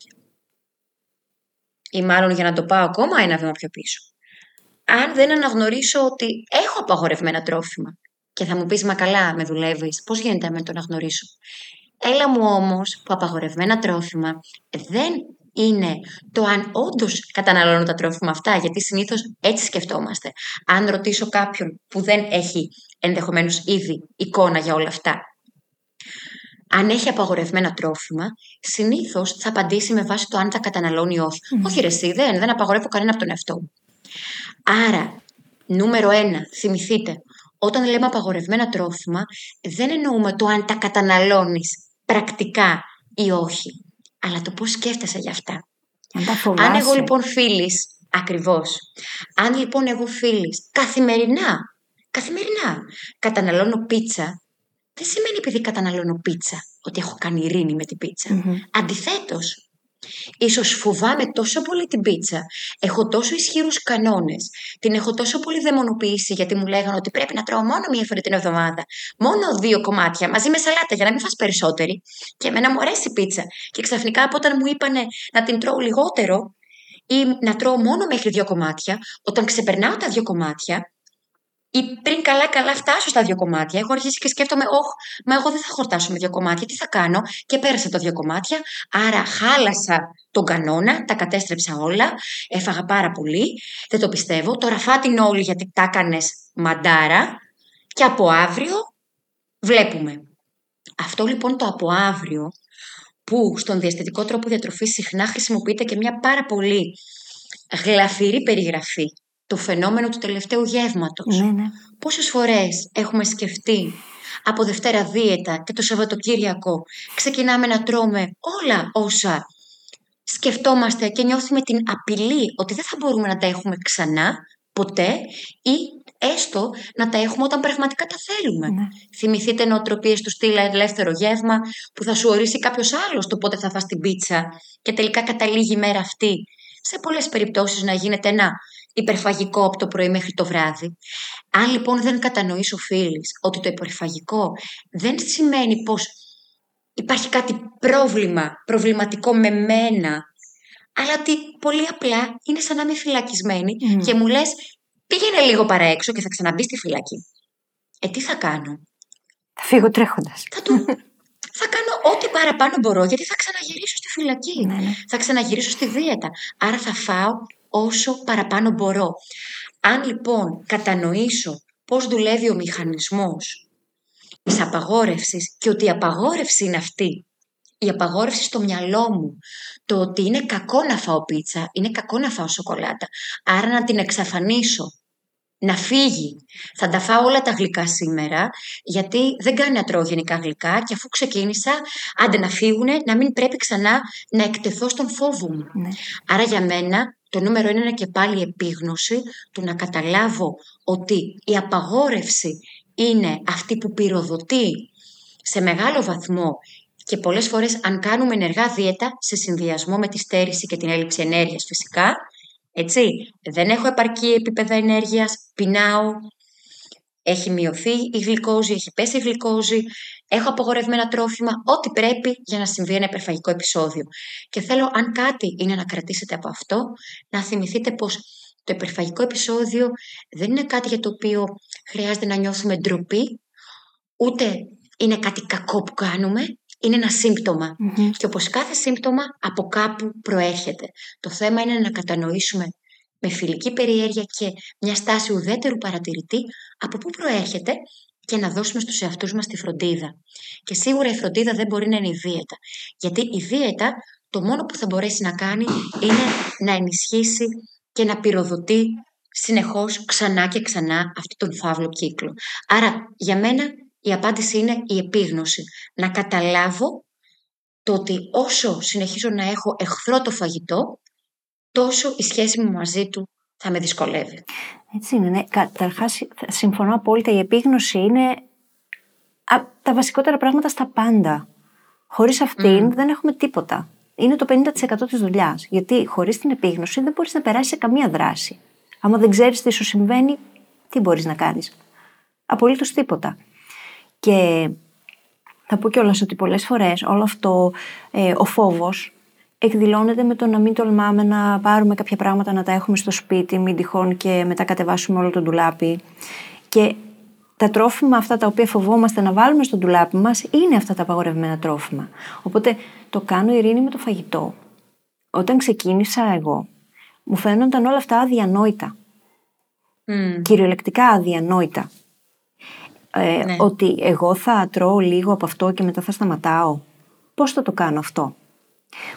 ή μάλλον για να το πάω ακόμα ένα βήμα πιο πίσω. Αν δεν αναγνωρίσω ότι έχω απαγορευμένα τρόφιμα και θα μου πεις, μα καλά, με δουλεύεις, πώς γίνεται με το να γνωρίσω. Έλα μου όμως που απαγορευμένα τρόφιμα δεν είναι το αν όντως καταναλώνω τα τρόφιμα αυτά, γιατί συνήθως έτσι σκεφτόμαστε. Αν ρωτήσω κάποιον που δεν έχει ενδεχομένως ήδη εικόνα για όλα αυτά, αν έχει απαγορευμένα τρόφιμα, συνήθως θα απαντήσει με βάση το αν τα καταναλώνει ή όχι. Όχι, ρε, εσύ, δεν, δεν απαγορεύω κανένα από τον εαυτό μου. Άρα, νούμερο ένα, θυμηθείτε όταν λέμε απαγορευμένα τρόφιμα, δεν εννοούμε το αν τα καταναλώνεις πρακτικά ή όχι, αλλά το πώς σκέφτεσαι για αυτά. Αν εγώ λοιπόν φίλης, ακριβώς, αν λοιπόν εγώ φίλης καθημερινά Καθημερινά. Καταναλώνω πίτσα. Δεν σημαίνει επειδή καταναλώνω πίτσα ότι έχω κάνει ειρήνη με την πίτσα. mm Αντιθέτως, Ίσως φοβάμαι τόσο πολύ την πίτσα, έχω τόσο ισχυρούς κανόνες, την έχω τόσο πολύ δαιμονοποιήσει γιατί μου λέγανε ότι πρέπει να τρώω μόνο μία φορά την εβδομάδα, μόνο δύο κομμάτια μαζί με σαλάτα για να μην φας περισσότερη. Και εμένα μου αρέσει η πίτσα. Και ξαφνικά από όταν μου είπανε να την τρώω λιγότερο ή να τρώω μόνο μέχρι δύο κομμάτια, όταν ξεπερνάω τα δύο κομμάτια, ή πριν καλά-καλά φτάσω στα δύο κομμάτια, έχω αρχίσει και σκέφτομαι, Ωχ, μα εγώ δεν θα χορτάσω με δύο κομμάτια, τι θα κάνω; Και πέρασα τα δύο κομμάτια. Άρα χάλασα τον κανόνα, τα κατέστρεψα όλα, έφαγα πάρα πολύ. Δεν το πιστεύω. Τώρα φάτην όλοι γιατί τα έκανες μαντάρα. Και από αύριο βλέπουμε. Αυτό λοιπόν το από αύριο, που στον διαστητικό τρόπο διατροφής συχνά χρησιμοποιείται και μια πάρα πολύ γλαφυρή περιγραφή το φαινόμενο του τελευταίου γεύματος. Ναι, ναι. Πόσες φορές έχουμε σκεφτεί από Δευτέρα δίαιτα και το Σαββατοκύριακο ξεκινάμε να τρώμε όλα όσα σκεφτόμαστε και νιώθουμε την απειλή ότι δεν θα μπορούμε να τα έχουμε ξανά ποτέ ή έστω να τα έχουμε όταν πραγματικά τα θέλουμε. Ναι. Θυμηθείτε νοοτροπίες του στυλ ελεύθερο γεύμα που θα σου ορίσει κάποιος άλλος το πότε θα φας την πίτσα και τελικά καταλήγει η μέρα αυτή σε πολλές περιπτώσεις να γίνεται ένα υπερφαγικό από το πρωί μέχρι το βράδυ. Αν λοιπόν δεν κατανοήσει ο φίλης ότι το υπερφαγικό δεν σημαίνει πως υπάρχει κάτι πρόβλημα, προβληματικό με μένα, αλλά ότι πολύ απλά είναι σαν να είμαι φυλακισμένη και μου λες πήγαινε λίγο παραέξω και θα ξαναμπείς στη φυλακή. Ε, τι θα κάνω; Θα φύγω τρέχοντας. Θα, του... θα κάνω ό,τι παραπάνω μπορώ γιατί θα ξαναγυρίσω στη φυλακή. Ναι, ναι. Θα ξαναγυρίσω στη δίαιτα. Άρα θα φάω όσο παραπάνω μπορώ. Αν λοιπόν κατανοήσω πώς δουλεύει ο μηχανισμός της απαγόρευσης και ότι η απαγόρευση είναι αυτή, η απαγόρευση στο μυαλό μου, το ότι είναι κακό να φάω πίτσα, είναι κακό να φάω σοκολάτα, άρα να την εξαφανίσω, να φύγει. Θα τα φάω όλα τα γλυκά σήμερα, γιατί δεν κάνει να τρώω γενικά γλυκά και αφού ξεκίνησα, άντε να φύγουν, να μην πρέπει ξανά να εκτεθώ στον φόβο μου. Ναι. Άρα για μένα το νούμερο είναι και πάλι η επίγνωση του να καταλάβω ότι η απαγόρευση είναι αυτή που πυροδοτεί σε μεγάλο βαθμό και πολλές φορές αν κάνουμε ενεργά δίαιτα σε συνδυασμό με τη στέρηση και την έλλειψη ενέργειας φυσικά, έτσι, δεν έχω επαρκή επίπεδα ενέργειας, πεινάω, έχει μειωθεί η γλυκόζη, έχει πέσει η γλυκόζη, έχω απογορευμένα τρόφιμα, ό,τι πρέπει για να συμβεί ένα υπερφαγικό επεισόδιο. Και θέλω, αν κάτι είναι να κρατήσετε από αυτό, να θυμηθείτε πως το υπερφαγικό επεισόδιο δεν είναι κάτι για το οποίο χρειάζεται να νιώθουμε ντροπή, ούτε είναι κάτι κακό που κάνουμε, είναι ένα Και όπως κάθε σύμπτωμα από κάπου προέρχεται. Το θέμα είναι να κατανοήσουμε με φιλική περιέργεια και μια στάση ουδέτερου παρατηρητή από πού προέρχεται και να δώσουμε στους εαυτούς μας τη φροντίδα. Και σίγουρα η φροντίδα δεν μπορεί να είναι η δίαιτα. Γιατί η δίαιτα το μόνο που θα μπορέσει να κάνει είναι να ενισχύσει και να πυροδοτεί συνεχώς ξανά και ξανά αυτό τον φαύλο κύκλο. Άρα για μένα η απάντηση είναι η επίγνωση. Να καταλάβω το ότι όσο συνεχίζω να έχω εχθρό το φαγητό, τόσο η σχέση μου μαζί του θα με δυσκολεύει. Έτσι είναι. Ναι. Καταρχάς, συμφωνώ απόλυτα. Η επίγνωση είναι τα βασικότερα πράγματα στα πάντα. Χωρίς αυτήν δεν έχουμε τίποτα. Είναι το 50% της δουλειάς. Γιατί χωρίς την επίγνωση δεν μπορείς να περάσεις σε καμία δράση. Άμα δεν ξέρεις τι σου συμβαίνει, τι μπορείς να κάνεις. Απολύτως τίποτα. Και θα πω κιόλας ότι πολλές φορές όλο αυτό, ε, ο φόβος, εκδηλώνεται με το να μην τολμάμε να πάρουμε κάποια πράγματα να τα έχουμε στο σπίτι, μην τυχόν και μετά κατεβάσουμε όλο το ντουλάπι. Και τα τρόφιμα αυτά τα οποία φοβόμαστε να βάλουμε στο ντουλάπι μας είναι αυτά τα απαγορευμένα τρόφιμα. Οπότε το κάνω ειρήνη με το φαγητό. Όταν ξεκίνησα εγώ, μου φαίνονταν όλα αυτά αδιανόητα. Mm. Κυριολεκτικά αδιανόητα. Ε, ναι. Ότι εγώ θα τρώω λίγο από αυτό και μετά θα σταματάω. Πώς θα το κάνω αυτό;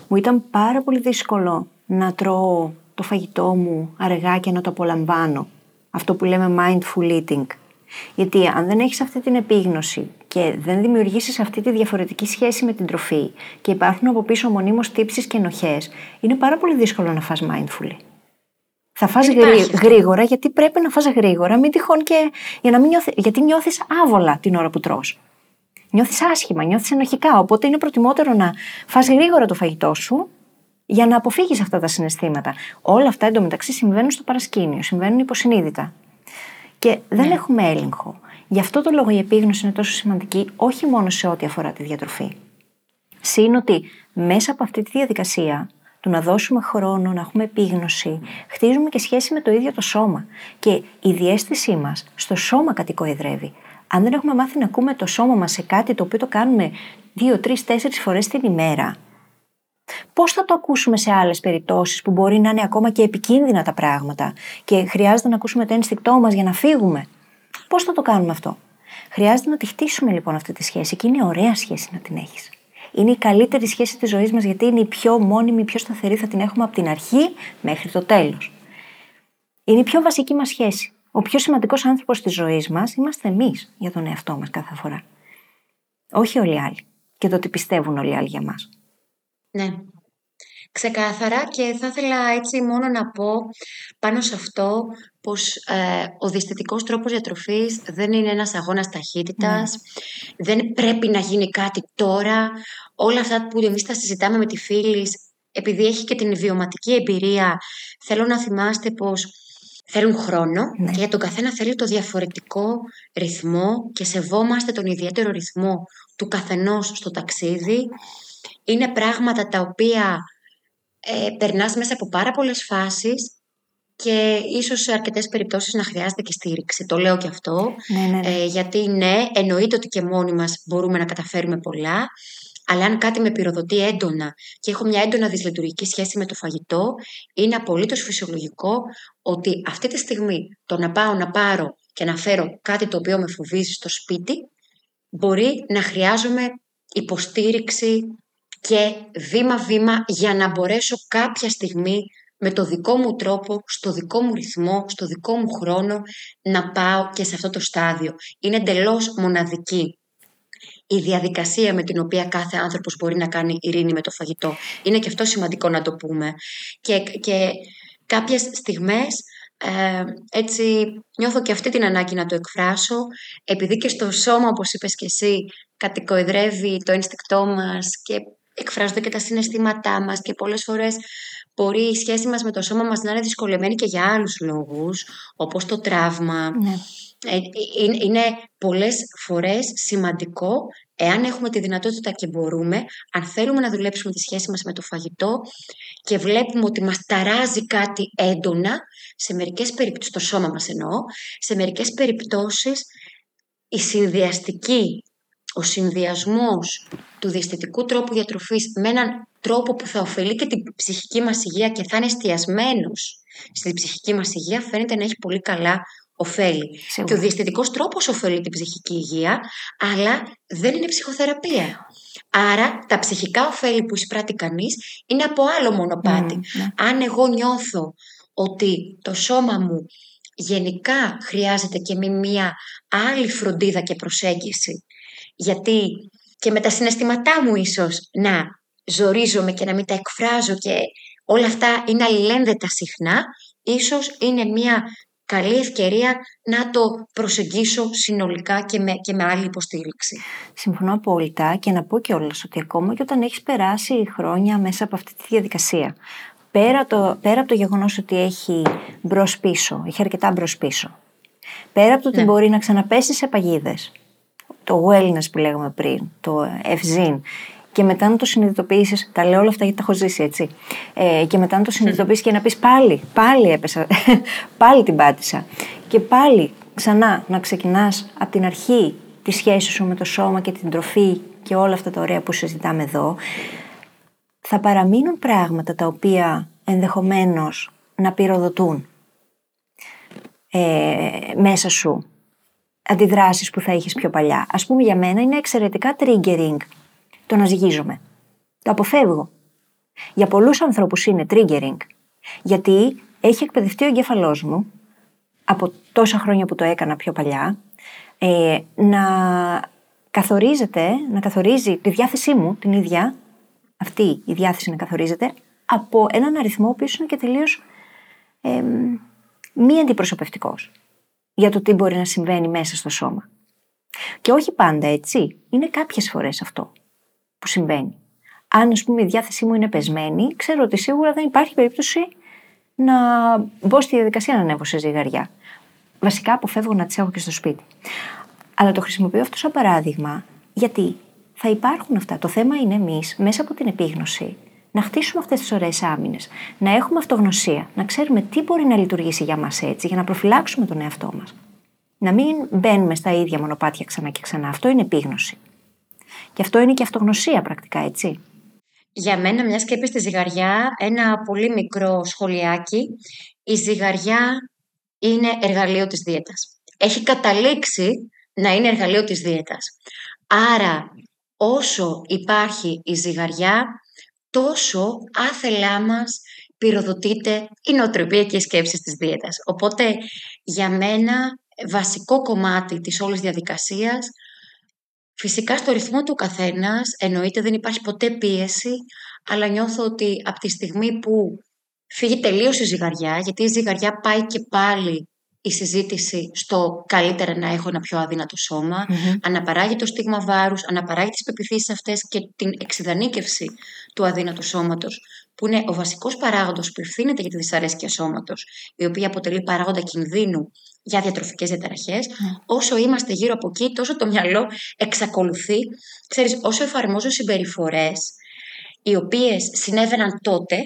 Μου ήταν πάρα πολύ δύσκολο να τρώω το φαγητό μου αργά και να το απολαμβάνω. Αυτό που λέμε mindful eating. Γιατί αν δεν έχεις αυτή την επίγνωση και δεν δημιουργήσεις αυτή τη διαφορετική σχέση με την τροφή και υπάρχουν από πίσω μονίμως τύψεις και ενοχές, είναι πάρα πολύ δύσκολο να φας mindfully. Θα φας γρήγορα γιατί πρέπει να φας γρήγορα, μην τυχόν και για να μην νιώθει, γιατί νιώθεις άβολα την ώρα που τρως. Νιώθεις άσχημα, νιώθεις ενοχικά, οπότε είναι προτιμότερο να φας γρήγορα το φαγητό σου για να αποφύγεις αυτά τα συναισθήματα. Όλα αυτά εντωμεταξύ συμβαίνουν στο παρασκήνιο, συμβαίνουν υποσυνείδητα. Και δεν ναι. έχουμε έλεγχο. Γι' αυτό το λόγο η επίγνωση είναι τόσο σημαντική, όχι μόνο σε ό,τι αφορά τη διατροφή. Συν ότι μέσα από αυτή τη διαδικασία του να δώσουμε χρόνο, να έχουμε επίγνωση, χτίζουμε και σχέση με το ίδιο το σώμα. Και η διέστησή μας στο σώμα κατοικοεδρεύει. Αν δεν έχουμε μάθει να ακούμε το σώμα μας σε κάτι το οποίο το κάνουμε δύο, τρεις, τέσσερις φορές την ημέρα, Πώς θα το ακούσουμε σε άλλες περιπτώσεις που μπορεί να είναι ακόμα και επικίνδυνα τα πράγματα και χρειάζεται να ακούσουμε το ένστικτό μας για να φύγουμε; Πώς θα το κάνουμε αυτό; Χρειάζεται να τη χτίσουμε λοιπόν αυτή τη σχέση και είναι ωραία σχέση να την έχεις. Είναι η καλύτερη σχέση της ζωής μας γιατί είναι η πιο μόνιμη, η πιο σταθερή, θα την έχουμε από την αρχή μέχρι το τέλος. Είναι η πιο βασική μας σχέση. Ο πιο σημαντικός άνθρωπος της ζωής μας είμαστε εμείς για τον εαυτό μας κάθε φορά. Όχι όλοι οι άλλοι. Και το ότι πιστεύουν όλοι οι άλλοι για μας. Ναι. Ξεκάθαρα και θα ήθελα έτσι μόνο να πω πάνω σε αυτό πως ε, ο διαισθητικός τρόπος διατροφής δεν είναι ένας αγώνας ταχύτητας, ναι. δεν πρέπει να γίνει κάτι τώρα. Όλα αυτά που εμείς τα συζητάμε με τη φίλη, επειδή έχει και την βιωματική εμπειρία, θέλω να θυμάστε πως θέλουν χρόνο ναι. και για τον καθένα θέλει το διαφορετικό ρυθμό και σεβόμαστε τον ιδιαίτερο ρυθμό του καθενός στο ταξίδι. Είναι πράγματα τα οποία ε, περνάς μέσα από πάρα πολλές φάσεις και ίσως σε αρκετές περιπτώσεις να χρειάζεται και στήριξη. Το λέω και αυτό. Ναι, ναι, ναι. Ε, γιατί ναι, εννοείται ότι και μόνοι μας μπορούμε να καταφέρουμε πολλά, αλλά αν κάτι με πυροδοτεί έντονα και έχω μια έντονα δυσλειτουργική σχέση με το φαγητό, είναι απολύτως φυσιολογικό ότι αυτή τη στιγμή το να πάω να πάρω και να φέρω κάτι το οποίο με φοβίζει στο σπίτι, μπορεί να χρειάζομαι υποστήριξη και βήμα-βήμα για να μπορέσω κάποια στιγμή με το δικό μου τρόπο, στο δικό μου ρυθμό, στο δικό μου χρόνο να πάω και σε αυτό το στάδιο. Είναι εντελώς μοναδική η διαδικασία με την οποία κάθε άνθρωπος μπορεί να κάνει ειρήνη με το φαγητό. Είναι και αυτό σημαντικό να το πούμε. Και, και κάποιες στιγμές ε, έτσι νιώθω και αυτή την ανάγκη να το εκφράσω, επειδή και στο σώμα, όπως είπες και εσύ, κατοικοεδρεύει το ένστικτό μας και εκφράζονται και τα συναισθήματά μας και πολλές φορές μπορεί η σχέση μας με το σώμα μας να είναι δυσκολεμένη και για άλλους λόγους, όπως το τραύμα. Ναι. Ε, είναι πολλές φορές σημαντικό, εάν έχουμε τη δυνατότητα και μπορούμε, αν θέλουμε να δουλέψουμε τη σχέση μας με το φαγητό και βλέπουμε ότι μας ταράζει κάτι έντονα, σε μερικές περιπτώσεις, το σώμα μας εννοώ, σε μερικές περιπτώσεις η συνδυαστική ο συνδυασμός του διαισθητικού τρόπου διατροφής με έναν τρόπο που θα ωφελεί και την ψυχική μας υγεία και θα είναι εστιασμένος στην ψυχική μας υγεία φαίνεται να έχει πολύ καλά ωφέλη. Και ο διαισθητικός τρόπος ωφελεί την ψυχική υγεία, αλλά δεν είναι ψυχοθεραπεία. Άρα τα ψυχικά ωφέλη που εισπράττει κανείς είναι από άλλο μονοπάτι. Ναι. Αν εγώ νιώθω ότι το σώμα μου γενικά χρειάζεται και με μια άλλη φροντίδα και προσέγγιση γιατί και με τα συναισθήματά μου ίσως να ζορίζομαι και να μην τα εκφράζω και όλα αυτά είναι αλληλένδετα συχνά, ίσως είναι μια καλή ευκαιρία να το προσεγγίσω συνολικά και με, και με άλλη υποστήριξη. Συμφωνώ απόλυτα και να πω και όλες ότι ακόμα και όταν έχεις περάσει χρόνια μέσα από αυτή τη διαδικασία, πέρα, το, πέρα από το γεγονός ότι έχει μπρος πίσω, έχει αρκετά μπρος πίσω, πέρα από το ότι ναι. μπορεί να ξαναπέσει σε παγίδες, το wellness που λέγαμε πριν, το ευζήν, και μετά να το συνειδητοποιήσεις. Τα λέω όλα αυτά γιατί τα έχω ζήσει έτσι. Ε, και μετά να το συνειδητοποιήσεις και να πεις πάλι, πάλι έπεσα. [laughs] πάλι την πάτησα. Και πάλι ξανά να ξεκινάς από την αρχή τη σχέση σου με το σώμα και την τροφή και όλα αυτά τα ωραία που συζητάμε εδώ. Θα παραμείνουν πράγματα τα οποία ενδεχομένως να πυροδοτούν ε, μέσα σου αντιδράσεις που θα είχες πιο παλιά. Ας πούμε για μένα είναι εξαιρετικά triggering το να ζυγίζομαι. Το αποφεύγω. Για πολλούς ανθρώπους είναι triggering. Γιατί έχει εκπαιδευτεί ο εγκέφαλός μου από τόσα χρόνια που το έκανα πιο παλιά ε, να καθορίζεται, να καθορίζει τη διάθεσή μου την ίδια, αυτή η διάθεση να καθορίζεται από έναν αριθμό που είναι και τελείως ε, μη αντιπροσωπευτικός για το τι μπορεί να συμβαίνει μέσα στο σώμα. Και όχι πάντα έτσι. Είναι κάποιες φορές αυτό που συμβαίνει. Αν, ας πούμε, η διάθεσή μου είναι πεσμένη, ξέρω ότι σίγουρα δεν υπάρχει περίπτωση να μπω στη διαδικασία να ανέβω σε ζυγαριά. Βασικά αποφεύγω να τις έχω και στο σπίτι. Αλλά το χρησιμοποιώ αυτό σαν παράδειγμα, γιατί θα υπάρχουν αυτά. Το θέμα είναι εμείς, μέσα από την επίγνωση, να χτίσουμε αυτές τις ωραίες άμυνες, να έχουμε αυτογνωσία, να ξέρουμε τι μπορεί να λειτουργήσει για μας έτσι, για να προφυλάξουμε τον εαυτό μας. Να μην μπαίνουμε στα ίδια μονοπάτια ξανά και ξανά. Αυτό είναι επίγνωση. Και αυτό είναι και αυτογνωσία πρακτικά, έτσι. Για μένα, μιας και στη ζυγαριά, ένα πολύ μικρό σχολιάκι. Η ζυγαριά είναι εργαλείο της δίαιτας. Έχει καταλήξει να είναι εργαλείο της δίαιτας. Άρα, όσο υπάρχει η ζυγαριά, τόσο άθελά μας πυροδοτείται η νοοτροπία και οι σκέψεις της δίαιτας. Οπότε, για μένα, βασικό κομμάτι της όλης διαδικασίας Φυσικά στο ρυθμό του καθένας, εννοείται δεν υπάρχει ποτέ πίεση, αλλά νιώθω ότι από τη στιγμή που φύγει τελείως η ζυγαριά, γιατί η ζυγαριά πάει και πάλι η συζήτηση στο καλύτερα να έχω ένα πιο αδύνατο αναπαράγει το στίγμα βάρους, αναπαράγει τις πεπιθήσεις αυτές και την εξειδανίκευση του αδύνατου σώματος, που είναι ο βασικός παράγοντος που ευθύνεται για τη δυσαρέσκεια σώματος, η οποία αποτελεί παράγοντα κινδύνου για διατροφικές διαταραχές, ναι. όσο είμαστε γύρω από εκεί, τόσο το μυαλό εξακολουθεί. Ξέρεις, όσο εφαρμόζω συμπεριφορές, οι οποίες συνέβαιναν τότε,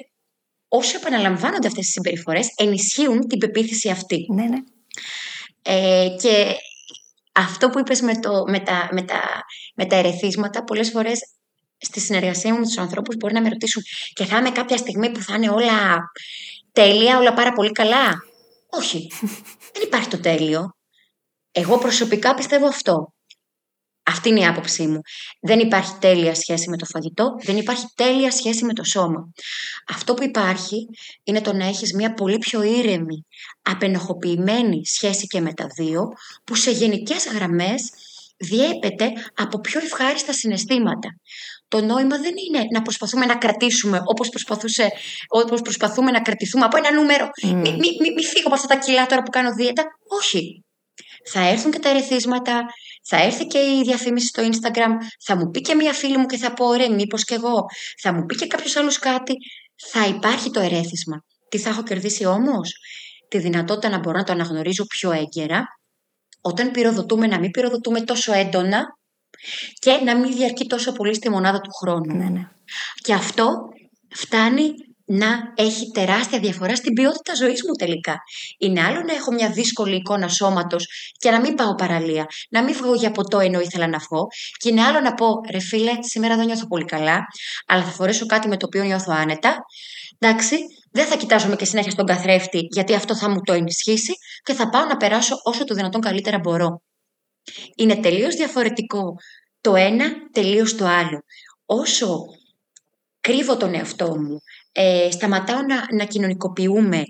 όσο επαναλαμβάνονται αυτές τις συμπεριφορές, ενισχύουν την πεποίθηση αυτή. Ναι, ναι. Ε, και αυτό που είπες με, το, με, τα, με, τα, με τα ερεθίσματα, πολλές φορές στη συνεργασία μου με τους ανθρώπους μπορεί να με ρωτήσουν και θα είμαι κάποια στιγμή που θα είναι όλα τέλεια, όλα πάρα πολύ καλά; Όχι. [laughs] Δεν υπάρχει το τέλειο. Εγώ προσωπικά πιστεύω αυτό. Αυτή είναι η άποψή μου. Δεν υπάρχει τέλεια σχέση με το φαγητό, δεν υπάρχει τέλεια σχέση με το σώμα. Αυτό που υπάρχει είναι το να έχεις μια πολύ πιο ήρεμη, απενοχοποιημένη σχέση και με τα δύο, που σε γενικές γραμμές διέπεται από πιο ευχάριστα συναισθήματα. Το νόημα δεν είναι να προσπαθούμε να κρατήσουμε όπως, προσπαθούσε, όπως προσπαθούμε να κρατηθούμε από ένα νούμερο. Mm. Μη, μη, μη, φύγω από αυτά τα κιλά τώρα που κάνω δίαιτα. Όχι. Θα έρθουν και τα ερεθίσματα, θα έρθει και η διαφήμιση στο Instagram, θα μου πει και μία φίλη μου και θα πω ρε μήπως και εγώ, θα μου πει και κάποιος άλλος κάτι, θα υπάρχει το ερέθισμα. Τι θα έχω κερδίσει όμως, τη δυνατότητα να μπορώ να το αναγνωρίζω πιο έγκαιρα, όταν πυροδοτούμε να μην πυροδοτούμε τόσο έντονα και να μην διαρκεί τόσο πολύ στη μονάδα του χρόνου. Ναι, ναι. Και αυτό φτάνει να έχει τεράστια διαφορά στην ποιότητα ζωής μου τελικά. Είναι άλλο να έχω μια δύσκολη εικόνα σώματος και να μην πάω παραλία, να μην βγω για ποτό ενώ ήθελα να βγω και είναι άλλο να πω ρε φίλε σήμερα δεν νιώθω πολύ καλά αλλά θα φορέσω κάτι με το οποίο νιώθω άνετα Εντάξει, δεν θα κοιτάζομαι και συνέχεια στον καθρέφτη γιατί αυτό θα μου το ενισχύσει και θα πάω να περάσω όσο το δυνατόν καλύτερα μπορώ. Είναι τελείως διαφορετικό το ένα, τελείως το άλλο. Όσο κρύβω τον εαυτό μου, ε, σταματάω να, να κοινωνικοποιούμε,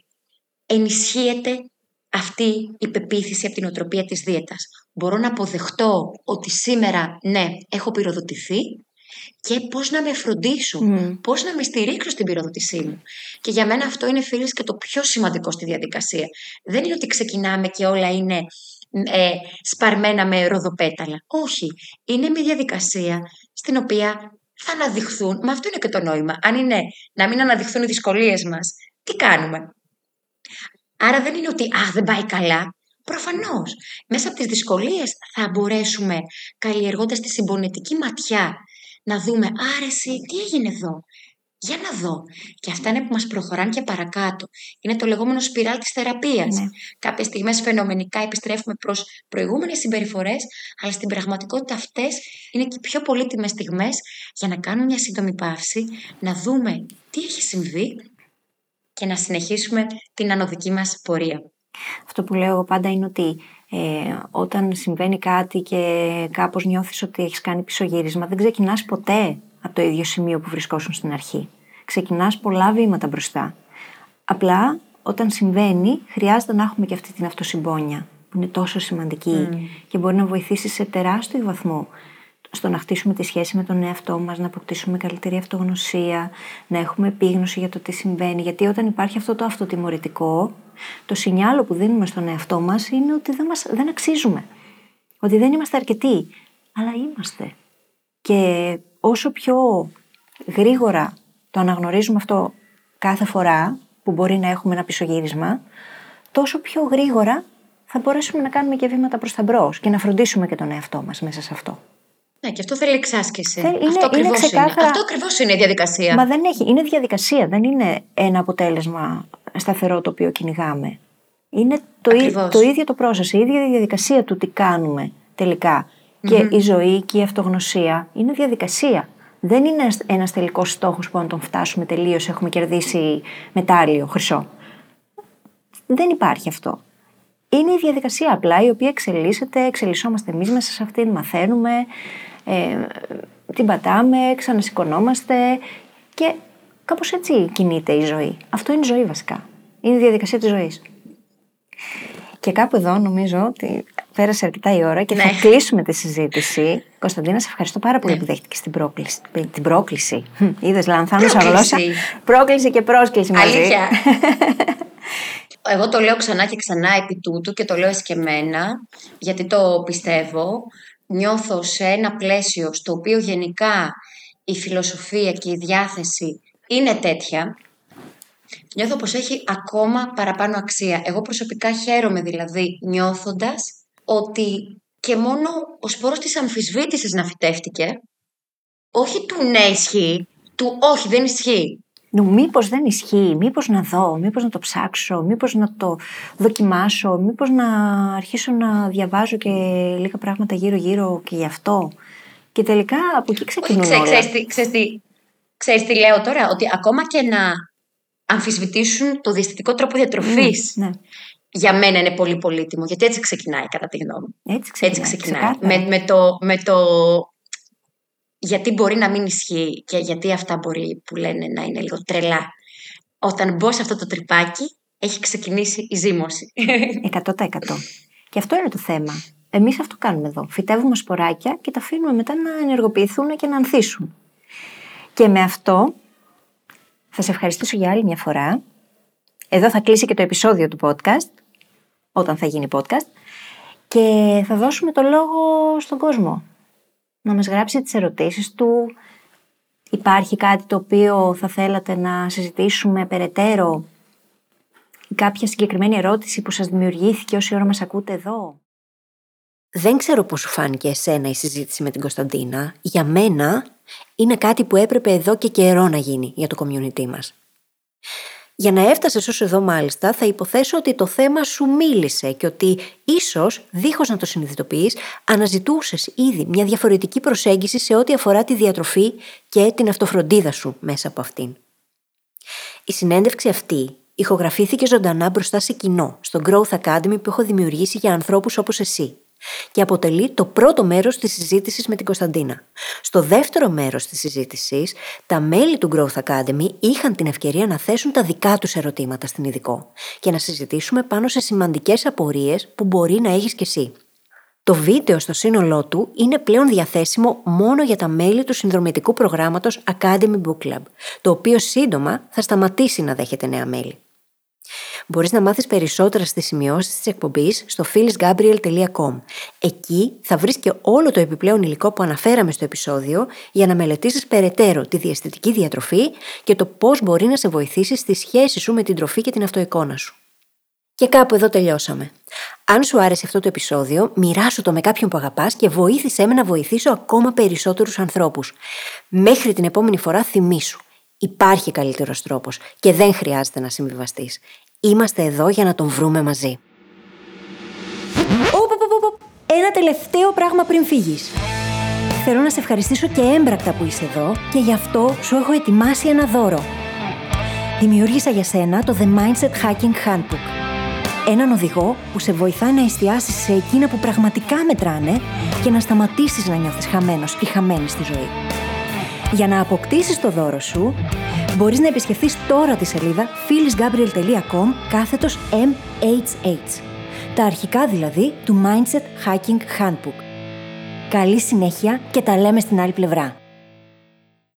ενισχύεται αυτή η πεποίθηση από την οτροπία της δίαιτας. Μπορώ να αποδεχτώ ότι σήμερα, ναι, έχω πυροδοτηθεί και πώς να με φροντίσω, mm. πώς να με στηρίξω στην πυροδοτησή μου. Και για μένα αυτό είναι φίλες και το πιο σημαντικό στη διαδικασία. Δεν είναι ότι ξεκινάμε και όλα είναι ε, σπαρμένα με ροδοπέταλα. Όχι, είναι μια διαδικασία στην οποία θα αναδειχθούν, μα αυτό είναι και το νόημα. Αν είναι να μην αναδειχθούν οι δυσκολίες μας, τι κάνουμε; Άρα δεν είναι ότι «Α, δεν πάει καλά». Προφανώς, μέσα από τις δυσκολίες θα μπορέσουμε, καλλιεργώντας τη συμπονετική ματιά, να δούμε «Άρεση, τι έγινε εδώ» για να δω. Και αυτά είναι που μας προχωράνε και παρακάτω. Είναι το λεγόμενο σπιράλ της θεραπείας. Ναι. Κάποιες στιγμές φαινομενικά επιστρέφουμε προς προηγούμενες συμπεριφορές, αλλά στην πραγματικότητα αυτές είναι και οι πιο πολύτιμες στιγμές για να κάνουμε μια σύντομη παύση, να δούμε τι έχει συμβεί και να συνεχίσουμε την ανωδική μας πορεία. Αυτό που λέω εγώ πάντα είναι ότι ε, όταν συμβαίνει κάτι και κάπως νιώθεις ότι έχεις κάνει πισωγύρισμα, δεν ξεκινάς ποτέ από το ίδιο σημείο που βρισκόσουν στην αρχή. Ξεκινάς πολλά βήματα μπροστά. Απλά όταν συμβαίνει χρειάζεται να έχουμε και αυτή την αυτοσυμπόνια που είναι τόσο σημαντική mm. και μπορεί να βοηθήσει σε τεράστιο βαθμό στο να χτίσουμε τη σχέση με τον εαυτό μας, να αποκτήσουμε καλύτερη αυτογνωσία, να έχουμε επίγνωση για το τι συμβαίνει. Γιατί όταν υπάρχει αυτό το αυτοτιμωρητικό, το σινιάλο που δίνουμε στον εαυτό μας είναι ότι δεν, μας, δεν αξίζουμε. Ότι δεν είμαστε αρκετοί. Αλλά είμαστε. Και όσο πιο γρήγορα το αναγνωρίζουμε αυτό κάθε φορά που μπορεί να έχουμε ένα πισωγύρισμα, τόσο πιο γρήγορα θα μπορέσουμε να κάνουμε και βήματα προς τα μπρος και να φροντίσουμε και τον εαυτό μας μέσα σε αυτό. Ναι, και αυτό θέλει εξάσκηση. Θέλει, αυτό ακριβώς είναι, ξεκάθαρα... είναι. Αυτό ακριβώς είναι η διαδικασία. Μα δεν έχει. Είναι διαδικασία, δεν είναι ένα αποτέλεσμα σταθερό το οποίο κυνηγάμε. Είναι το, το ίδιο το process, η ίδια η διαδικασία του τι κάνουμε τελικά. Και η ζωή και η αυτογνωσία είναι διαδικασία. Δεν είναι ένας τελικός στόχος που αν τον φτάσουμε τελείως έχουμε κερδίσει μετάλλιο, χρυσό. Δεν υπάρχει αυτό. Είναι η διαδικασία απλά η οποία εξελίσσεται, εξελισσόμαστε εμείς μέσα σε αυτήν, μαθαίνουμε, ε, την πατάμε, ξανασηκωνόμαστε και κάπως έτσι κινείται η ζωή. Αυτό είναι η ζωή βασικά. Είναι η διαδικασία της ζωής. Και κάπου εδώ νομίζω ότι πέρασε αρκετά η ώρα και ναι. θα κλείσουμε τη συζήτηση. [laughs] Κωνσταντίνα, σε ευχαριστώ πάρα πολύ ναι. που δέχτηκες την πρόκληση. Την πρόκληση. [laughs] Είδες, λανθάνουσα γλώσσα. Πρόκληση και πρόσκληση μαζί. Αλήθεια. [laughs] Εγώ το λέω ξανά και ξανά επί τούτου και το λέω εσκεμένα, γιατί το πιστεύω. Νιώθω σε ένα πλαίσιο στο οποίο γενικά η φιλοσοφία και η διάθεση είναι τέτοια. Νιώθω πως έχει ακόμα παραπάνω αξία. Εγώ προσωπικά χαίρομαι δηλαδή νιώθοντας ότι και μόνο ο σπόρος της αμφισβήτησης να φυτεύτηκε, όχι του ναι ισχύει, του όχι δεν ισχύει. Μήπως δεν ισχύει, μήπως να δω, μήπως να το ψάξω, μήπως να το δοκιμάσω, μήπως να αρχίσω να διαβάζω και λίγα πράγματα γύρω-γύρω και γι' αυτό. Και τελικά από εκεί ξεκινούν όλα. Ξέρεις τι, ξέρεις, τι, ξέρεις τι λέω τώρα, ότι ακόμα και να αμφισβητήσουν το διαστητικό τρόπο διατροφής, ναι, ναι για μένα είναι πολύ πολύτιμο, γιατί έτσι ξεκινάει κατά τη γνώμη μου. Έτσι ξεκινάει. Έτσι ξεκινάει. Με, με, το, με το γιατί μπορεί να μην ισχύει και γιατί αυτά μπορεί που λένε να είναι λίγο τρελά. Όταν μπω σε αυτό το τρυπάκι, έχει ξεκινήσει η ζήμωση. 100%. [laughs] και αυτό είναι το θέμα. Εμείς αυτό κάνουμε εδώ. Φυτεύουμε σποράκια και τα αφήνουμε μετά να ενεργοποιηθούν και να ανθίσουν. Και με αυτό θα σε ευχαριστήσω για άλλη μια φορά. Εδώ θα κλείσει και το επεισόδιο του podcast όταν θα γίνει podcast και θα δώσουμε το λόγο στον κόσμο να μας γράψει τις ερωτήσεις του. Υπάρχει κάτι το οποίο θα θέλατε να συζητήσουμε περαιτέρω; Ή κάποια συγκεκριμένη ερώτηση που σας δημιουργήθηκε όση ώρα μας ακούτε εδώ; Δεν ξέρω πώς σου φάνηκε εσένα η συζήτηση με την Κωνσταντίνα. Για μένα είναι κάτι που έπρεπε εδώ και καιρό να γίνει για το community μας. Για να έφτασες ως εδώ, μάλιστα, θα υποθέσω ότι το θέμα σου μίλησε και ότι ίσως, δίχως να το συνειδητοποιείς, αναζητούσες ήδη μια διαφορετική προσέγγιση σε ό,τι αφορά τη διατροφή και την αυτοφροντίδα σου μέσα από αυτήν. Η συνέντευξη αυτή ηχογραφήθηκε ζωντανά μπροστά σε κοινό, στο Growth Academy που έχω δημιουργήσει για ανθρώπους όπως εσύ και αποτελεί το πρώτο μέρος της συζήτησης με την Κωνσταντίνα. Στο δεύτερο μέρος της συζήτησης, τα μέλη του Growth Academy είχαν την ευκαιρία να θέσουν τα δικά τους ερωτήματα στην ειδικό και να συζητήσουμε πάνω σε σημαντικές απορίες που μπορεί να έχεις κι εσύ. Το βίντεο στο σύνολό του είναι πλέον διαθέσιμο μόνο για τα μέλη του συνδρομητικού προγράμματος Academy Book Club, το οποίο σύντομα θα σταματήσει να δέχεται νέα μέλη. Μπορείς να μάθεις περισσότερα στις σημειώσεις της εκπομπής στο phyllisgabriel.com. Εκεί θα βρεις και όλο το επιπλέον υλικό που αναφέραμε στο επεισόδιο για να μελετήσεις περαιτέρω τη διαστητική διατροφή και το πώς μπορεί να σε βοηθήσει στη σχέση σου με την τροφή και την αυτοεικόνα σου. Και κάπου εδώ τελειώσαμε. Αν σου άρεσε αυτό το επεισόδιο, μοιράσου το με κάποιον που αγαπάς και βοήθησέ με να βοηθήσω ακόμα περισσότερους ανθρώπους. Μέχρι την επόμενη φορά, θυμήσου. Υπάρχει καλύτερος τρόπος και δεν χρειάζεται να συμβιβαστείς. Είμαστε εδώ για να τον βρούμε μαζί. Ένα τελευταίο πράγμα πριν φύγεις. Θέλω να σε ευχαριστήσω και έμπρακτα που είσαι εδώ και γι' αυτό σου έχω ετοιμάσει ένα δώρο. Δημιούργησα για σένα το The Mindset Hacking Handbook. Έναν οδηγό που σε βοηθάει να εστιάσεις σε εκείνα που πραγματικά μετράνε και να σταματήσεις να νιώθεις χαμένος ή χαμένη στη ζωή. Για να αποκτήσεις το δώρο σου, μπορείς να επισκεφθείς τώρα τη σελίδα phyllisgabriel.com κάθετος MHH. Τα αρχικά δηλαδή του Mindset Hacking Handbook. Καλή συνέχεια και τα λέμε στην άλλη πλευρά.